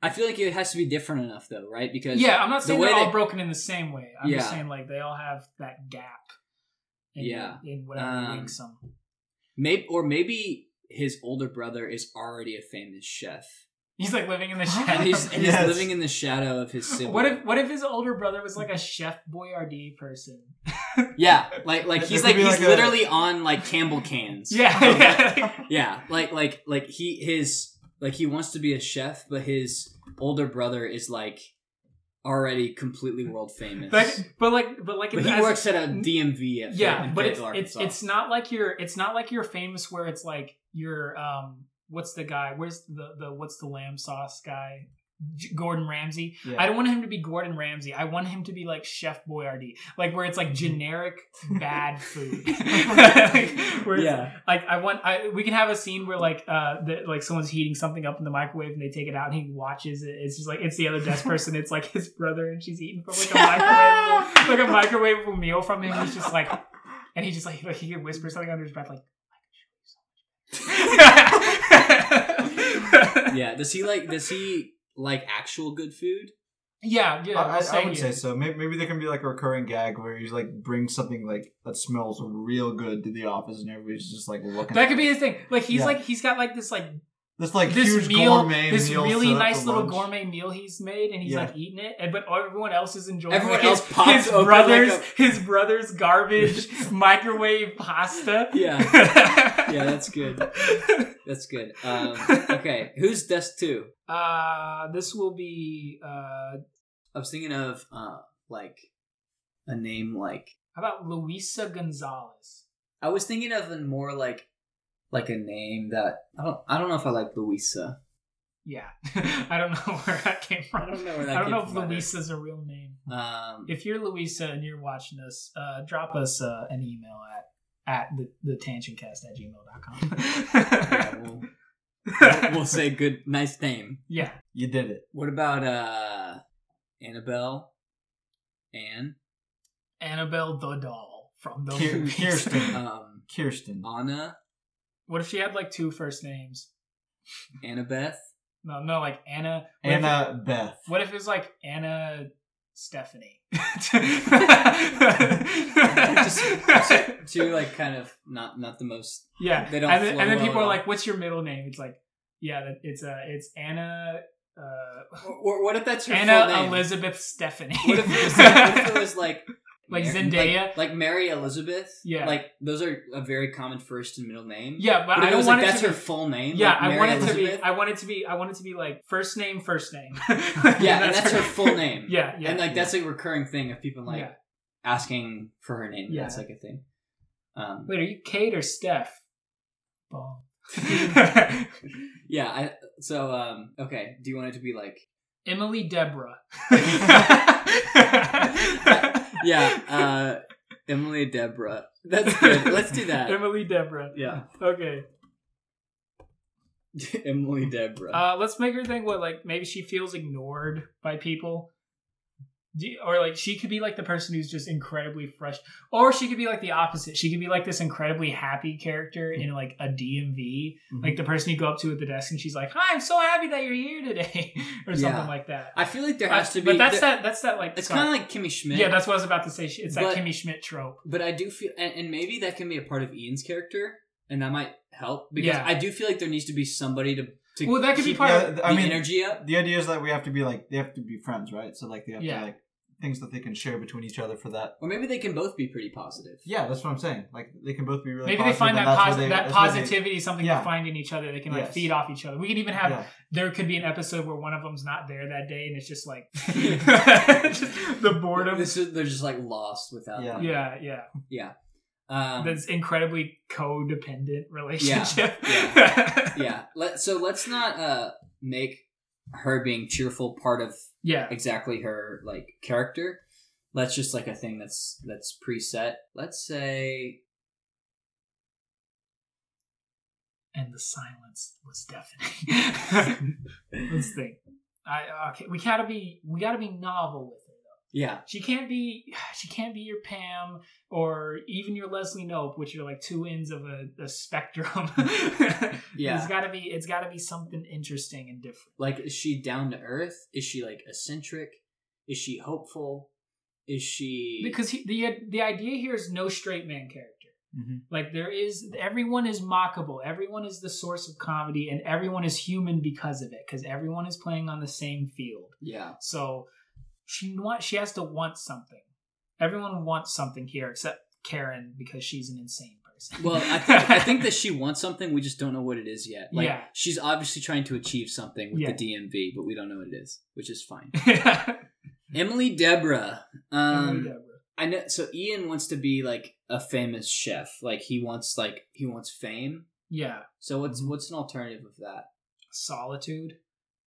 I feel like it has to be different enough though, right? Because Yeah, I'm not saying way they're all that- broken in the same way. I'm just saying like they all have that gap. In, Yeah. in whatever Um, links them. Maybe or maybe his older brother is already a famous chef, He's like living in the and shadow. he's and Yes. he's living in the shadow of his sibling. What if what if his older brother was like a chef Boyardee person? [LAUGHS] Yeah, like like he's could like he's like a- literally on like Campbell cans. Yeah, [LAUGHS] yeah. yeah, like like like he his like he wants to be a chef, but his older brother is like already completely world famous. Like, but like, but like, but he works at a DMV at yeah, in but it's it's it's not like you're it's not like you're famous where it's like you're um what's the guy where's the the what's the lamb sauce guy Gordon Ramsay. Yeah. I don't want him to be Gordon Ramsay. I want him to be like Chef Boyardee, like where it's like generic bad food. [LAUGHS] [LAUGHS] like, Yeah. like I want. I we can have a scene where like uh the, like someone's heating something up in the microwave and they take it out and he watches it. It's just like it's the other desk person. It's like his brother and she's eating from like a microwave like a [LAUGHS] microwavable meal from him. He's just like and he just like like he whispers something under his breath like. yeah. Does he like? Does he like actual good food? yeah, yeah. I, I, I'm I saying would yeah. say so. Maybe, maybe there can be like a recurring gag where he's like brings something like that smells real good to the office, and everybody's just like looking. That at could be it. the thing. Like he's Yeah. like he's got like this like this like this huge meal, gourmet this meal really nice little lunch. gourmet meal he's made, and he's Yeah. like eating it, and but everyone else is enjoying. Everyone like, else his, pops his brother's like his brother's garbage [LAUGHS] microwave pasta. Yeah. [LAUGHS] Yeah, that's good. That's good. Um, okay, who's desk two? Uh, this will be uh, I was thinking of uh, like a name like how about Luisa Gonzalez? I was thinking of a more like like a name that I don't I don't know if I like Louisa. Yeah, [LAUGHS] I don't know where that came from. I don't know where that I don't know if from either. A real name. Um, If you're Louisa and you're watching us, uh, drop us uh, an email at at the, the tangentcast at [LAUGHS] yeah, gmail.com. we'll, we'll, we'll say good nice name. yeah. You did it. What about uh Annabelle? Anne? Annabelle the doll from the Kier- movies. Kirsten. [LAUGHS] Um, Kirsten. Anna? What if she had like two first names? Annabeth? No, no, like Anna. What if, Anna Beth. what if it was like Anna Stephanie? [LAUGHS] just, just two like kind of not not the most yeah, they don't And then, and then well people are like, "What's your middle name?" It's like, yeah, it's uh, it's Anna. Uh, Or, what if that's your Anna full name? Elizabeth Stephanie. What if, it was like, what if it was like [LAUGHS] Like Mar- Zendaya? like, like Mary Elizabeth? Yeah. like those are a very common first and middle name. yeah, but, but I don't was want like that's to her full name. Yeah, like I want it to be. I want it to be. I want it to be like first name, first name. [LAUGHS] yeah, and that's her full [LAUGHS] name. Yeah, yeah. and like that's a recurring thing of people like Yeah. asking for her name. Yeah. That's like a thing. Um, Wait, are you Kate or Steph? Ball. [LAUGHS] yeah. I, so um, okay. Do you want it to be like? Emily Deborah. [LAUGHS] Yeah. [LAUGHS] Uh, Emily Deborah. That's good. Let's do that. Emily Deborah. Yeah. Okay. [LAUGHS] Emily Deborah. Uh, let's make her think what like maybe she feels ignored by people. Or like she could be like the person who's just incredibly fresh or she could be like the opposite she could be like this incredibly happy character in like a dmv Mhm. like the person you go up to at the desk and she's like hi i'm so happy that you're here today [LAUGHS] or something Yeah. like that I feel like there has to be. but that's there- that that's that like It's kind of like Kimmy Schmidt. yeah that's what i was about to say it's that kimmy schmidt trope But I do feel, and, and maybe that can be a part of Ian's character, and that might help because Yeah. I do feel like there needs to be somebody to. To Well, that could be part Yeah, of the I mean, energy up. the idea is that we have to be like they have to be friends, right? So like they have Yeah. to like things that they can share between each other for that. Or maybe they can both be pretty positive. Yeah, that's what I'm saying. Like they can both be really. maybe they positive, find that that's where posi- they- that that's they- positivity is something Yeah. they find in each other they can like Yes. feed off each other we can even have yeah. there could be an episode where one of them's not there that day and it's just like [LAUGHS] [LAUGHS] just the boredom This is, they're just like lost without. Yeah. them. yeah yeah [LAUGHS] Yeah. Um, that's incredibly codependent relationship. Yeah. [LAUGHS] yeah. Let, so let's not uh, make her being cheerful part of yeah. exactly her like character. Let's just like a thing that's that's preset. Let's say And the silence was deafening. [LAUGHS] [LAUGHS] Let's think. I okay. We gotta be. We gotta be novel with. Yeah, She can't be. [SIGHS] She can't be your Pam or even your Leslie Nope, which are like two ends of a, a spectrum. [LAUGHS] Yeah. It's gotta be. It's gotta be something interesting and different. like is she down to earth? Is she like eccentric? Is she hopeful? Is she Because he, the the idea here is no straight man character. Mhm. Like there is everyone is mockable. Everyone is the source of comedy and everyone is human because of it cuz everyone is playing on the same field. yeah So she want she has to want something. Everyone wants something here except Karen because she's an insane person. Well, I think, I think that she [LAUGHS] wants something. We just don't know what it is yet. Like Yeah. she's obviously trying to achieve something with Yeah. the DMV, but we don't know what it is, which is fine. yeah. [LAUGHS] Emily Deborah. Um, Emily Deborah. I know. So Ian wants to be like a famous chef. Like he wants like he wants fame. Yeah. So what's Mm-hmm. what's an alternative of that? Solitude.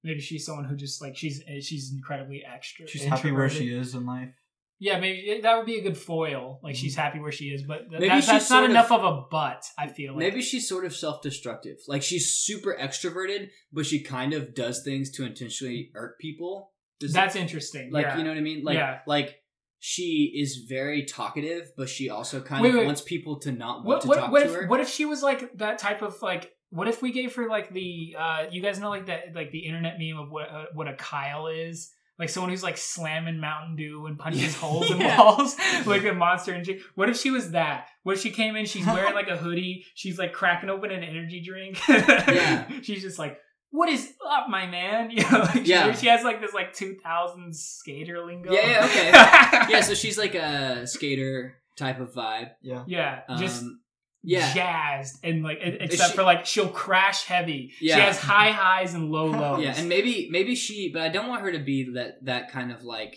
Maybe she's someone who just like she's eh, she's incredibly extra. She's happy where she is in life. Yeah, maybe that would be a good foil. Like she's mm-hmm. happy where she is, but th- Maybe that- she's that's not of- enough of a but. I feel like Maybe she's sort of self-destructive. Like she's super extroverted, but she kind of does things to intentionally irk people. Does that's interesting. like yeah. you know what I mean? Like Yeah. like she is very talkative, but she also kind Wait, of wait. wants people to not want what to what, talk what to if her. what if she was like that type of like what if we gave her like the uh you guys know like that like the internet meme of what uh, what a Kyle is like someone who's like slamming Mountain Dew and punches [LAUGHS] holes in Yeah. walls [LAUGHS] like a monster and what if she was that what if she came in she's wearing like a hoodie she's like cracking open an energy drink [LAUGHS] Yeah. she's just like what is up my man you know like, she- Yeah. she, has like this like 2000s skater lingo Yeah, yeah, okay. yeah, so she's like a skater type of vibe. Yeah. yeah just Um, yeah, jazzed and like except she- for like she'll crash heavy. Yeah. She has high highs and low lows. yeah, and maybe maybe she, but I don't want her to be that that kind of like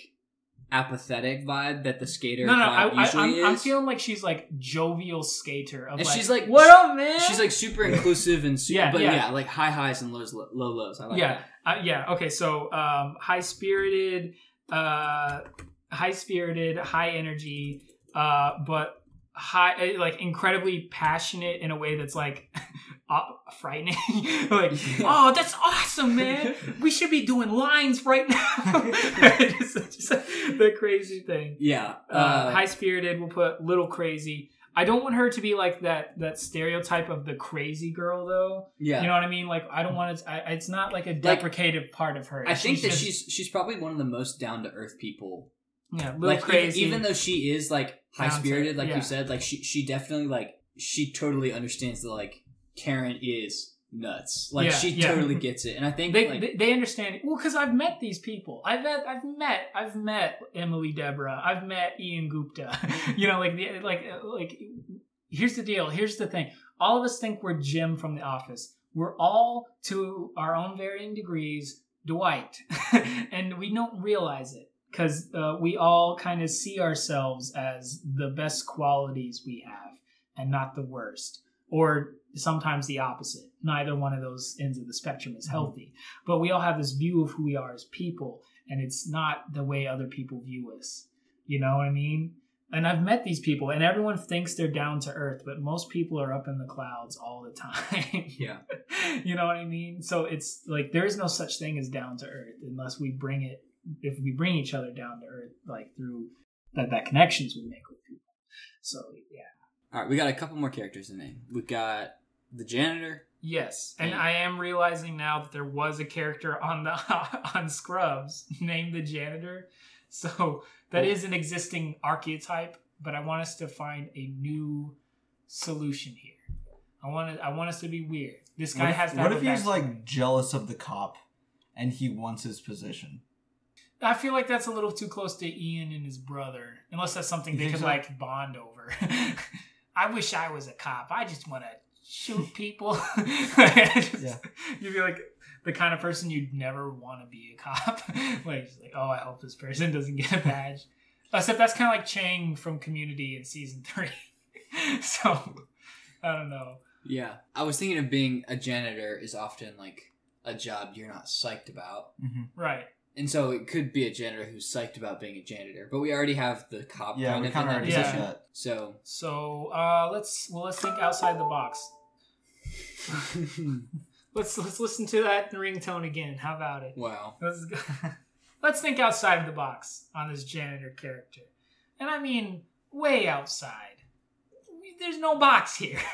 apathetic vibe that the skater no, no, vibe I, I, usually I'm, is. I'm feeling like she's like jovial skater of And like, she's like- what up, man? She's like super inclusive and super, Yeah, but yeah. yeah. like high highs and lows, low lows. I like Yeah. that. uh, yeah, okay, so um, high spirited, uh, high spirited, high energy, uh, but high, uh, like incredibly passionate in a way that's like [LAUGHS] uh, frightening. [LAUGHS] like, Yeah. oh, that's awesome, man. We should be doing lines right now. [LAUGHS] just, just the crazy thing. Yeah, Uh, uh, high spirited, we'll put little crazy. I don't want her to be like that that stereotype of the crazy girl though. yeah. You know what I mean? Like I don't want to. I, it's not like a deprecative part of her. I think that just- she's she's probably one of the most down to earth people. yeah, little Like crazy. Even, even though she is like high spirited, like yeah. you said, like she she definitely like she totally understands that like Karen is nuts. Like Yeah, she yeah. totally gets it, and I think they, like, they they understand. Well, because I've met these people. I've met I've met I've met Emily Deborah. I've met Ian Gupta. [LAUGHS] you know, like the like like. Here's the deal. Here's the thing. All of us think we're Jim from The Office. We're all to our own varying degrees Dwight, [LAUGHS] and we don't realize it because uh, we all kind of see ourselves as the best qualities we have and not the worst, or sometimes the opposite. Neither one of those ends of the spectrum is healthy, but we all have this view of who we are as people, and it's not the way other people view us. You know what I mean? And I've met these people, and everyone thinks they're down to earth, but most people are up in the clouds all the [LAUGHS] time. yeah, [LAUGHS] you know what I mean? So it's like there is no such thing as down to earth unless we bring it if we bring each other down to earth, like through that that connections we make with people. So yeah, All right, we got a couple more characters to name. We've got the janitor. yes, and Yeah. I am realizing now that there was a character on the [LAUGHS] on Scrubs named the janitor, so that Oh. is an existing archetype. But I want us to find a new solution here. I want to, I want us to be weird. This guy What if, has to what have if he's backstory. like jealous of the cop and he wants his position? I feel like that's a little too close to Ian and his brother, unless that's something they think could so? like bond over. [LAUGHS] I wish I was a cop. I just want to shoot people. [LAUGHS] Yeah. You'd be like the kind of person you'd never want to be a cop. [LAUGHS] like, just like, oh, I hope this person doesn't get a badge. Except that's kind of like Chang from Community in season three. so I don't know. Yeah, I was thinking of being a janitor is often like a job you're not psyched about, mm-hmm. Right. And so it could be a janitor who's psyched about being a janitor. But we already have the cop Yeah, kind of in of that already Yeah. position. that. So So uh, let's well let's think outside the box. [LAUGHS] Let's let's listen to that ringtone again. How about it? wow, Let's [LAUGHS] let's think outside of the box on this janitor character, and I mean way outside. There's no box here. [LAUGHS]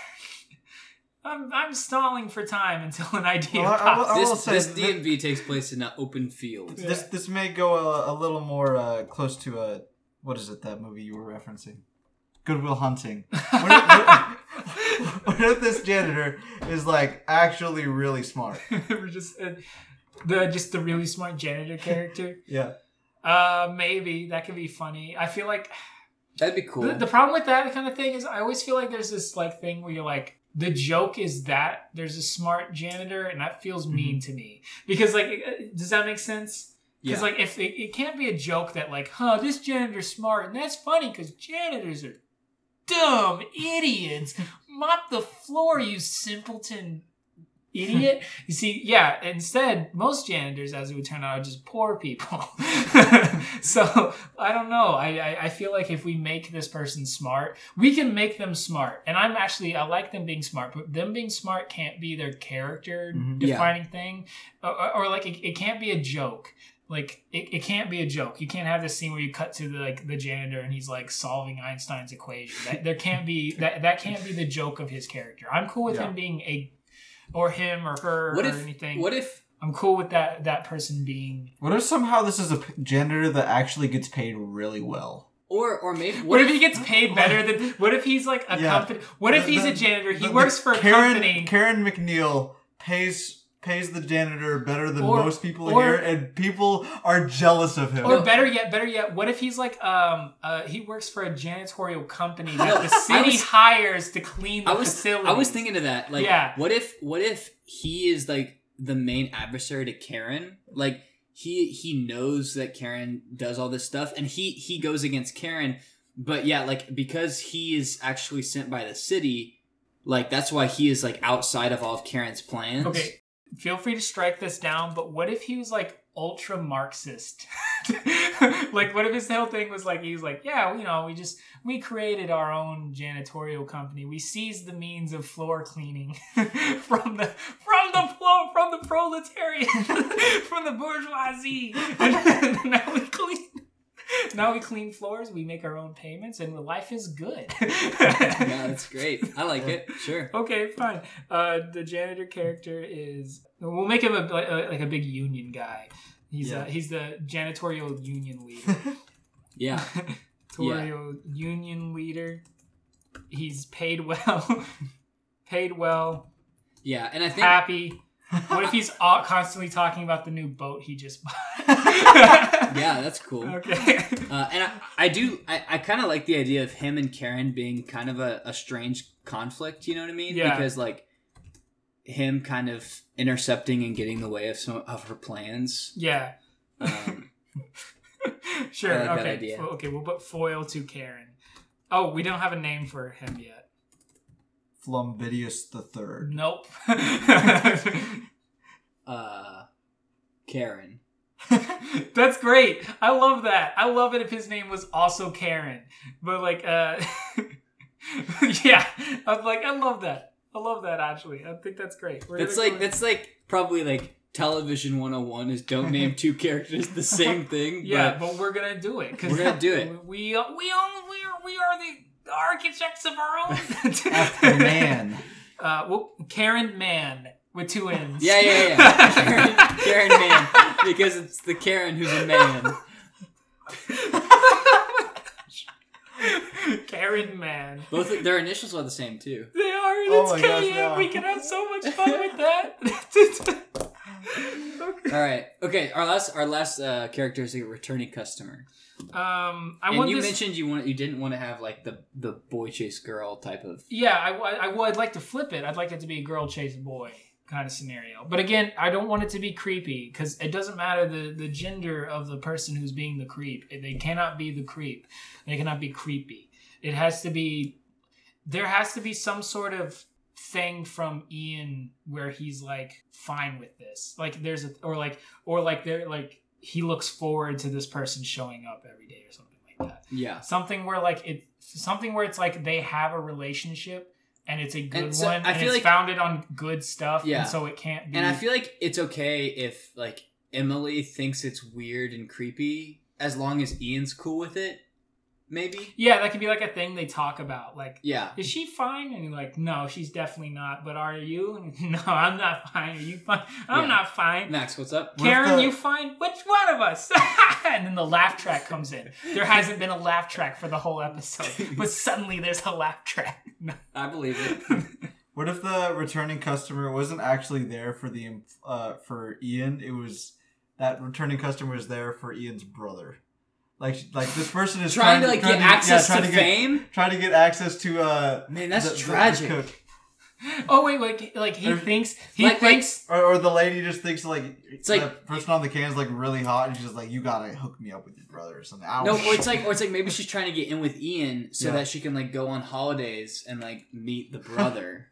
I'm I'm stalling for time until an idea Well, I- I will- pops. I will this say this that- DMV takes place in an open field. Yeah. This this may go a, a little more uh, close to a what is it that movie you were referencing? Good Will Hunting. [LAUGHS] What if, what- what if this janitor is like actually really smart? [LAUGHS] We're just uh, the just the really smart janitor character. [LAUGHS] Yeah. Uh, maybe that could be funny. I feel like That'd be cool. The, the problem with that kind of thing is I always feel like there's this like thing where you're like the joke is that there's a smart janitor and that feels mean to me because like uh, does that make sense? yeah. Because like if it, it can't be a joke that like huh this janitor's smart and that's funny because janitors are dumb idiots [LAUGHS] mop the floor you simpleton idiot? [LAUGHS] You see yeah instead most janitors as it would turn out are just poor people. [LAUGHS] So i don't know. I, I i feel like if we make this person smart we can make them smart. And i'm actually i like them being smart but them being smart can't be their character Mhm. Yeah. defining thing. Or, or, or, like it, it can't be a joke. Like it, it can't be a joke. You can't have this scene where you cut to the like the janitor and he's like solving einstein's equation. That, there can't be that that can't be the joke of his character. I'm cool with Yeah. him being a or him or her what or if anything what if i'm cool with that that person being What if somehow this is a p- janitor that actually gets paid really well? or or maybe what, if, he gets paid [LAUGHS] better than what if he's like a Yeah. company what if The- he's the- a janitor he The- works the for a Karen, company Karen McNeil pays pays the janitor better than Or- most people or- here, and people are jealous of him. Or better yet, better yet, what if he's like um uh he works for a janitorial company that No, the [LAUGHS] city was- hires to clean the I was facility. I was thinking of that. Like, Yeah. what if what if he is like the main adversary to Karen? Like he he knows that Karen does all this stuff, and he he goes against Karen. But yeah, like because he is actually sent by the city, like that's why he is like outside of all of Karen's plans. Okay, feel free to strike this down, but what if he was like ultra Marxist? [LAUGHS] like what if his whole thing was like he was like, Yeah, you know, we just we created our own janitorial company. We seized the means of floor cleaning [LAUGHS] from the from the floor from the proletariat [LAUGHS] from the bourgeoisie. And now we clean [LAUGHS] now we clean floors, we make our own payments, and life is good. [LAUGHS] yeah, that's great. I like it. Sure. Okay, fine. Uh, the janitor character is. We'll make him a, like a- like a big union guy. He's Yeah. uh, he's the janitorial union leader. [LAUGHS] Yeah. Janitorial union leader. He's paid well. paid well. Yeah, and I think Happy. [LAUGHS] What if he's all, constantly talking about the new boat he just bought? [LAUGHS] yeah, that's cool. Okay. Uh, and I, I do, I, I kind of like the idea of him and Karen being kind of a, a strange conflict. You know what I mean? Yeah. Because like him kind of intercepting and getting in the way of some of her plans. Yeah. Um, [LAUGHS] Sure. Like okay. Okay. We'll put foil to Karen. Oh, we don't have a name for him yet. Flumbidius the Third. Nope. [LAUGHS] [LAUGHS] uh, Karen. [LAUGHS] That's great. I love that. I love it if his name was also Karen. But like uh yeah. I'm like I love that. I love that actually. I think that's great. We're That's like that's like probably like television 101 is don't name two characters the same thing. Yeah, but but we're gonna do it because We're gonna do it. We we own, we are we are the architects of our own. After man. [LAUGHS] Uh, well, Karen Mann with two N's. yeah, yeah, yeah. [LAUGHS] Karen, Karen man, because it's the Karen who's a man. Karen Mann. Both their initials are the same too. They are. Oh It's my gosh, KM. We can have so much fun with that. [LAUGHS] All right. Okay. Our last our last uh, character is a returning customer. Um, I and want you this. mentioned you want you didn't want to have like the the boy chase girl type of. Yeah, I, I, I would like to flip it. I'd like it to be a girl chase boy kind of scenario. But again, I don't want it to be creepy because it doesn't matter the, the gender of the person who's being the creep. They cannot be the creep. They cannot be creepy. It has to be. There has to be some sort of thing from Ian where he's like fine with this. Like there's a or like or like they're like he looks forward to this person showing up every day or something like that Yeah. something where like it something where it's like they have a relationship and it's a good so one I and feel it's like- founded on good stuff Yeah. and so it can't be And I feel like it's okay if like Emily thinks it's weird and creepy as long as Ian's cool with it. Maybe. yeah that could be like a thing they talk about like Yeah. is she fine and you're like no she's definitely not but are you [LAUGHS] no i'm not fine are you fine i'm Yeah. not fine Max, what's up? Karen, the- you fine? Which one of us? [LAUGHS] and then the laugh track comes in. There hasn't been a laugh track for the whole episode, [LAUGHS] but suddenly there's a laugh track. I believe it. What if the returning customer wasn't actually there for the uh, for Ian? It was that returning customer was there for Ian's brother. Like like this person is trying, trying, to like trying get access yeah, to, trying get, fame. trying to get access to uh Man, that's the- the- the tragic. Oh wait, wait, like he Or- thinks he Like- thinks Or, or the lady just thinks like It's like- the person on the can is like really hot and she's just like you gotta hook me up with your brother or something. I No, don't or it's [LAUGHS] like, or it's like maybe she's trying to get in with Ian so Yeah. that she can like go on holidays and like meet the brother.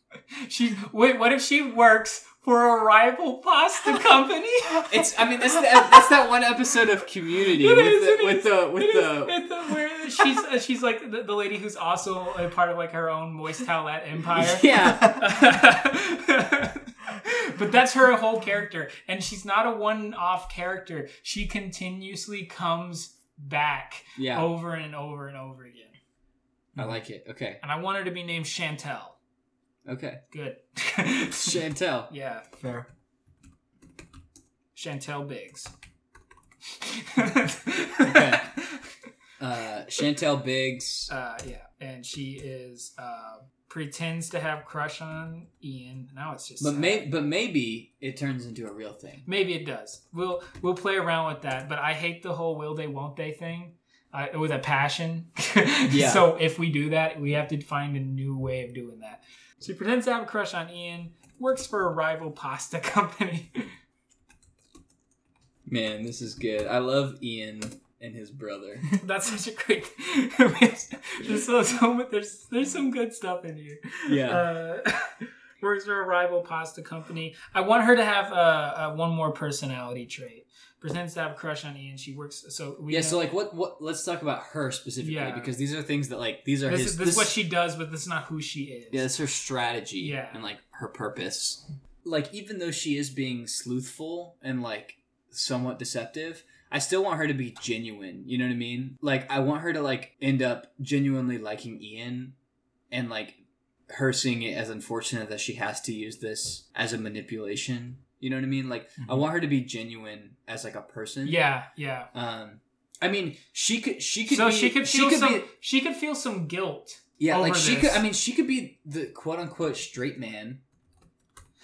[LAUGHS] she wait. What if she works for a rival pasta [LAUGHS] company? it's, I mean, that's the, that's that one episode of Community It with, is, the, it with is, the with it is. the It's the- where she's uh, she's like the, the lady who's also a part of like her own moist towelette empire. [LAUGHS] yeah. [LAUGHS] but that's her whole character, and she's not a one-off character. She continuously comes back Yeah, over and over and over again. I like it. Okay, And I want her to be named Chantel. Okay. Good. [LAUGHS] [LAUGHS] Chantel. yeah, fair. Chantel Biggs. Okay. [LAUGHS] Uh, Chantel Biggs. Uh, yeah, and she is uh, pretends to have crush on Ian. Now it's just But sad. may, but maybe it turns into a real thing. maybe it does. We'll we'll play around with that. But I hate the whole will they won't they thing. Uh, with a passion. Yeah. So if we do that, we have to find a new way of doing that. She pretends to have a crush on Ian. Works for a rival pasta [LAUGHS] company. Man, this is good. I love Ian and his brother. [LAUGHS] That's such a great. [LAUGHS] there's so, there's there's some good stuff in here. Yeah. Uh, works for a rival pasta company. I want her to have uh, uh, one more personality trait. Pretends to have a crush on Ian. She works. So we yeah. know- So like, what what? Let's talk about her specifically Yeah. because these are things that like these are this, his. is, this, is what she does, but this is not who she is. Yeah, it's her strategy. Yeah. And like her purpose. Like even though she is being sleuthful and like somewhat deceptive, I still want her to be genuine. You know what I mean? Like I want her to like end up genuinely liking Ian and like her seeing it as unfortunate that she has to use this as a manipulation. You know what I mean? Like I want her to be genuine as like a person. Yeah, yeah. Um I mean, she could she could so be, she could feel some. be she could feel some guilt. yeah, like she this. could. I mean, she could be the quote unquote straight man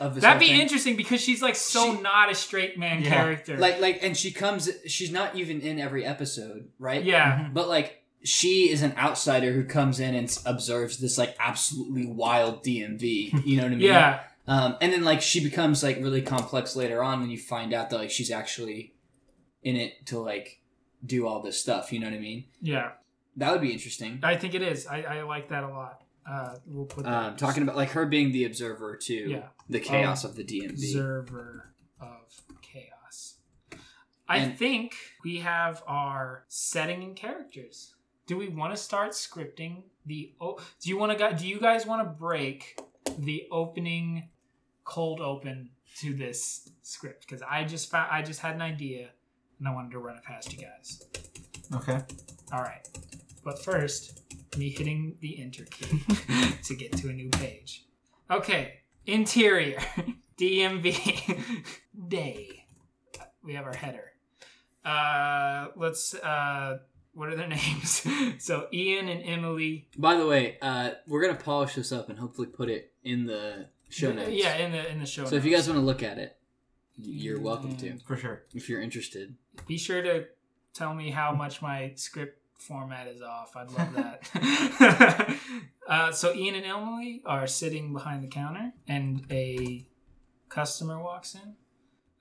of this. That'd be thing. interesting because she's like so She- not a straight man Yeah. character. Like, like, and she comes. She's not even in every episode, right? yeah, But like, she is an outsider who comes in and observes this like absolutely wild DMV. You know what I mean? yeah, Um, and then like she becomes like really complex later on when you find out that like she's actually in it to like do all this stuff. You know what I mean? yeah. That would be interesting. I think it is. I, I like that a lot. Uh, we'll put that. Um, talking about like her being the observer to Yeah. the chaos of the DMV. observer of chaos. I And- think we have our setting and characters. Do we want to start scripting the? Oh, do you want to? Do you guys want to break the opening cold open to this script because I just found I just had an idea and I wanted to run it past you guys. Okay. All right, but first, me hitting the enter key [LAUGHS] to get to a new page. Okay, interior, [LAUGHS] DMV, [LAUGHS] day. We have our header. Uh, let's. Uh, what are their names? so Ian and Emily. By the way, uh, we're gonna polish this up and hopefully put it in the show notes. Yeah, in the in the show. So if you guys want to look at it, you're welcome to. For sure. If you're interested. be sure to tell me how much my script format is off. I'd love that. [LAUGHS] [LAUGHS] uh, so Ian and Emily are sitting behind the counter, and a customer walks in.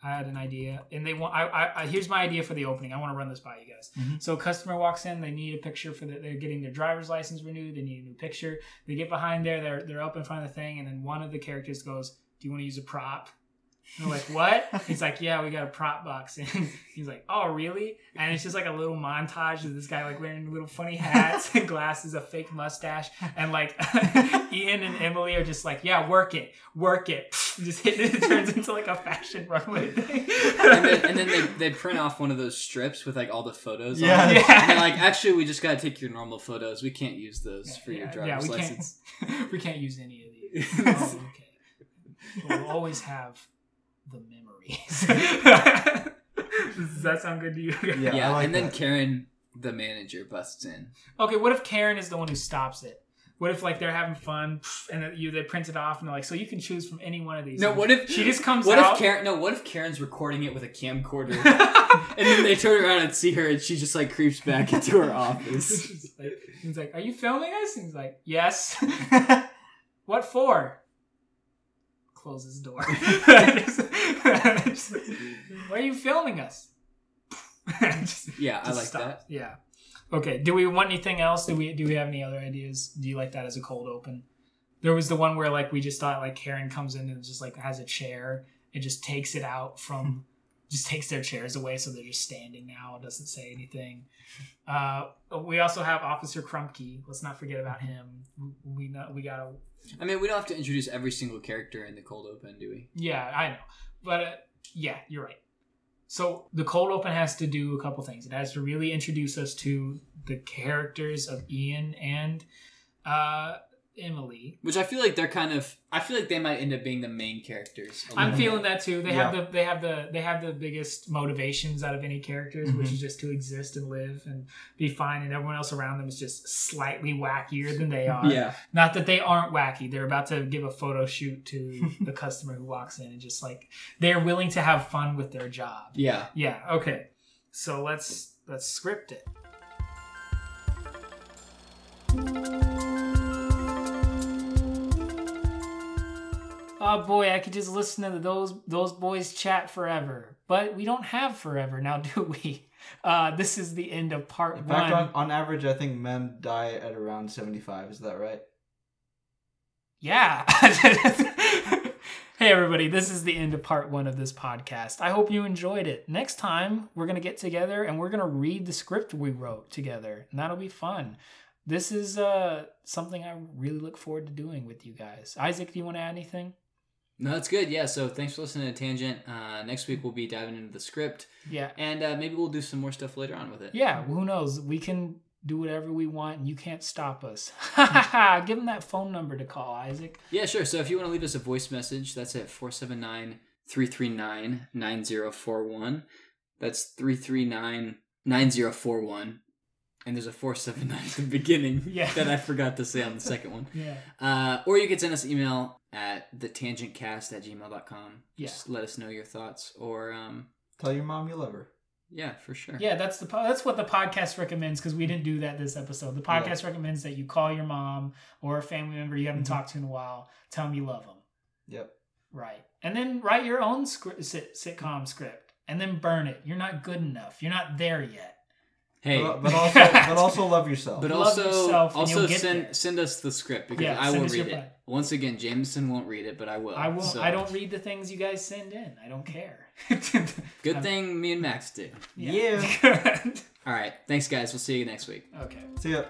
I had an idea, and they want. I, I, I here's my idea for the opening. I want to run this by you guys. Mhm. So a customer walks in. They need a picture for the, they're getting their driver's license renewed. They need a new picture. They get behind there. They're they're up in front of the thing, and then one of the characters goes, "Do you want to use a prop?" And they're like, "What?" He's like, "Yeah, we got a prop box." [LAUGHS] And he's like, "Oh, really?" And it's just like a little montage of this guy like wearing little funny hats and [LAUGHS] glasses, a fake mustache, and like [LAUGHS] Ian and Emily are just like, "Yeah, work it, work it." Just hit it. It turns into like a fashion runway thing. And then, and then they, they print off one of those strips with like all the photos. Yeah. On it. Yeah. And they're like, actually, we just gotta take your normal photos. We can't use those for your driver's yeah, driver's we license. Can't, we can't use any of these. oh, okay. But we'll always have the memories. [LAUGHS] [LAUGHS] Does that sound good to you? Yeah, Yeah, I like and then that. Karen, the manager, busts in. Okay, what if Karen is the one who stops it? What if like they're having fun and you they print it off and they're like, so you can choose from any one of these. No, what if she just comes What out? if Karen? No, what if Karen's recording it with a camcorder, [LAUGHS] and then they turn around and see her, and she just like creeps back into her office. he's like, "Are you filming us?" And he's like, "Yes." what for? Closes his door. Just- [LAUGHS] Why are you filming us? [LAUGHS] Just- Yeah, I like stop. that. Yeah. Okay. Do we want anything else? Do we do we have any other ideas? Do you like that as a cold open? There was the one where like we just thought like Karen comes in and just like has a chair and just takes it out from [LAUGHS] just takes their chairs away so they're just standing now doesn't say anything. Uh, we also have Officer Crumpkey. Let's not forget about him. We know we gotta I mean, we don't have to introduce every single character in the cold open, do we? Yeah, I know. But uh, yeah, you're right. So the cold open has to do a couple things. It has to really introduce us to the characters of Ian and uh, Emily. Which I feel like they're kind of. I feel like they might end up being the main characters. I'm little feeling that too. They have the they have the they have the biggest motivations out of any characters, which Mhm. is just to exist and live and be fine, and everyone else around them is just slightly wackier than they are. Yeah, Not that they aren't wacky. They're about to give a photo shoot to [LAUGHS] the customer who walks in and just like they're willing to have fun with their job. yeah. Yeah, okay. So let's let's script it. Oh boy, I could just listen to those those boys chat forever. But we don't have forever now, [LAUGHS] do we? Uh, this is the end of part In one. on, on average, I think men die at around 75. Is that right? Yeah. [LAUGHS] hey, everybody, this is the end of part one of this podcast. I hope you enjoyed it. Next time, we're going to get together and we're going to read the script we wrote together, and that'll be fun. This is uh, something I really look forward to doing with you guys. Isaac, do you want to add anything? No, that's good. Yeah. So thanks for listening to Tangent. Uh, next week we'll be diving into the script, Yeah. and uh, maybe we'll do some more stuff later on with it. Yeah, who knows? We can do whatever we want and you can't stop us. [LAUGHS] Give them that phone number to call, Isaac. Yeah, sure. So if you want to leave us a voice message, that's at 479 339 9041. That's 339 9041. And there's a 479 at the beginning [LAUGHS] Yeah. that I forgot to say on the second one. [LAUGHS] Yeah. Uh, or you could send us an email at the thetangentcast at gmail.com. Yeah. Just let us know your thoughts. Or, um, Tell your mom you love her. yeah, for sure. Yeah, that's the po- that's what the podcast recommends because we didn't do that this episode. The Yeah. podcast recommends that you call your mom or a family member you haven't Mhm. talked to in a while, tell them you love them, Yep. right? And then write your own script, sit, sitcom script, and then burn it. You're not good enough. You're not there yet. Hey. But, but also, but also love yourself. But Love also, yourself and also you'll get send there. send us the script because Yeah, I send will us your read it. plan. Once again, Jameson won't read it, but I will. I won't. So, I don't read the things you guys send in. I don't care. [LAUGHS] Good um, thing me and Max did. Yeah. Yeah. [LAUGHS] All right. Thanks, guys. We'll see you next week. okay. See ya.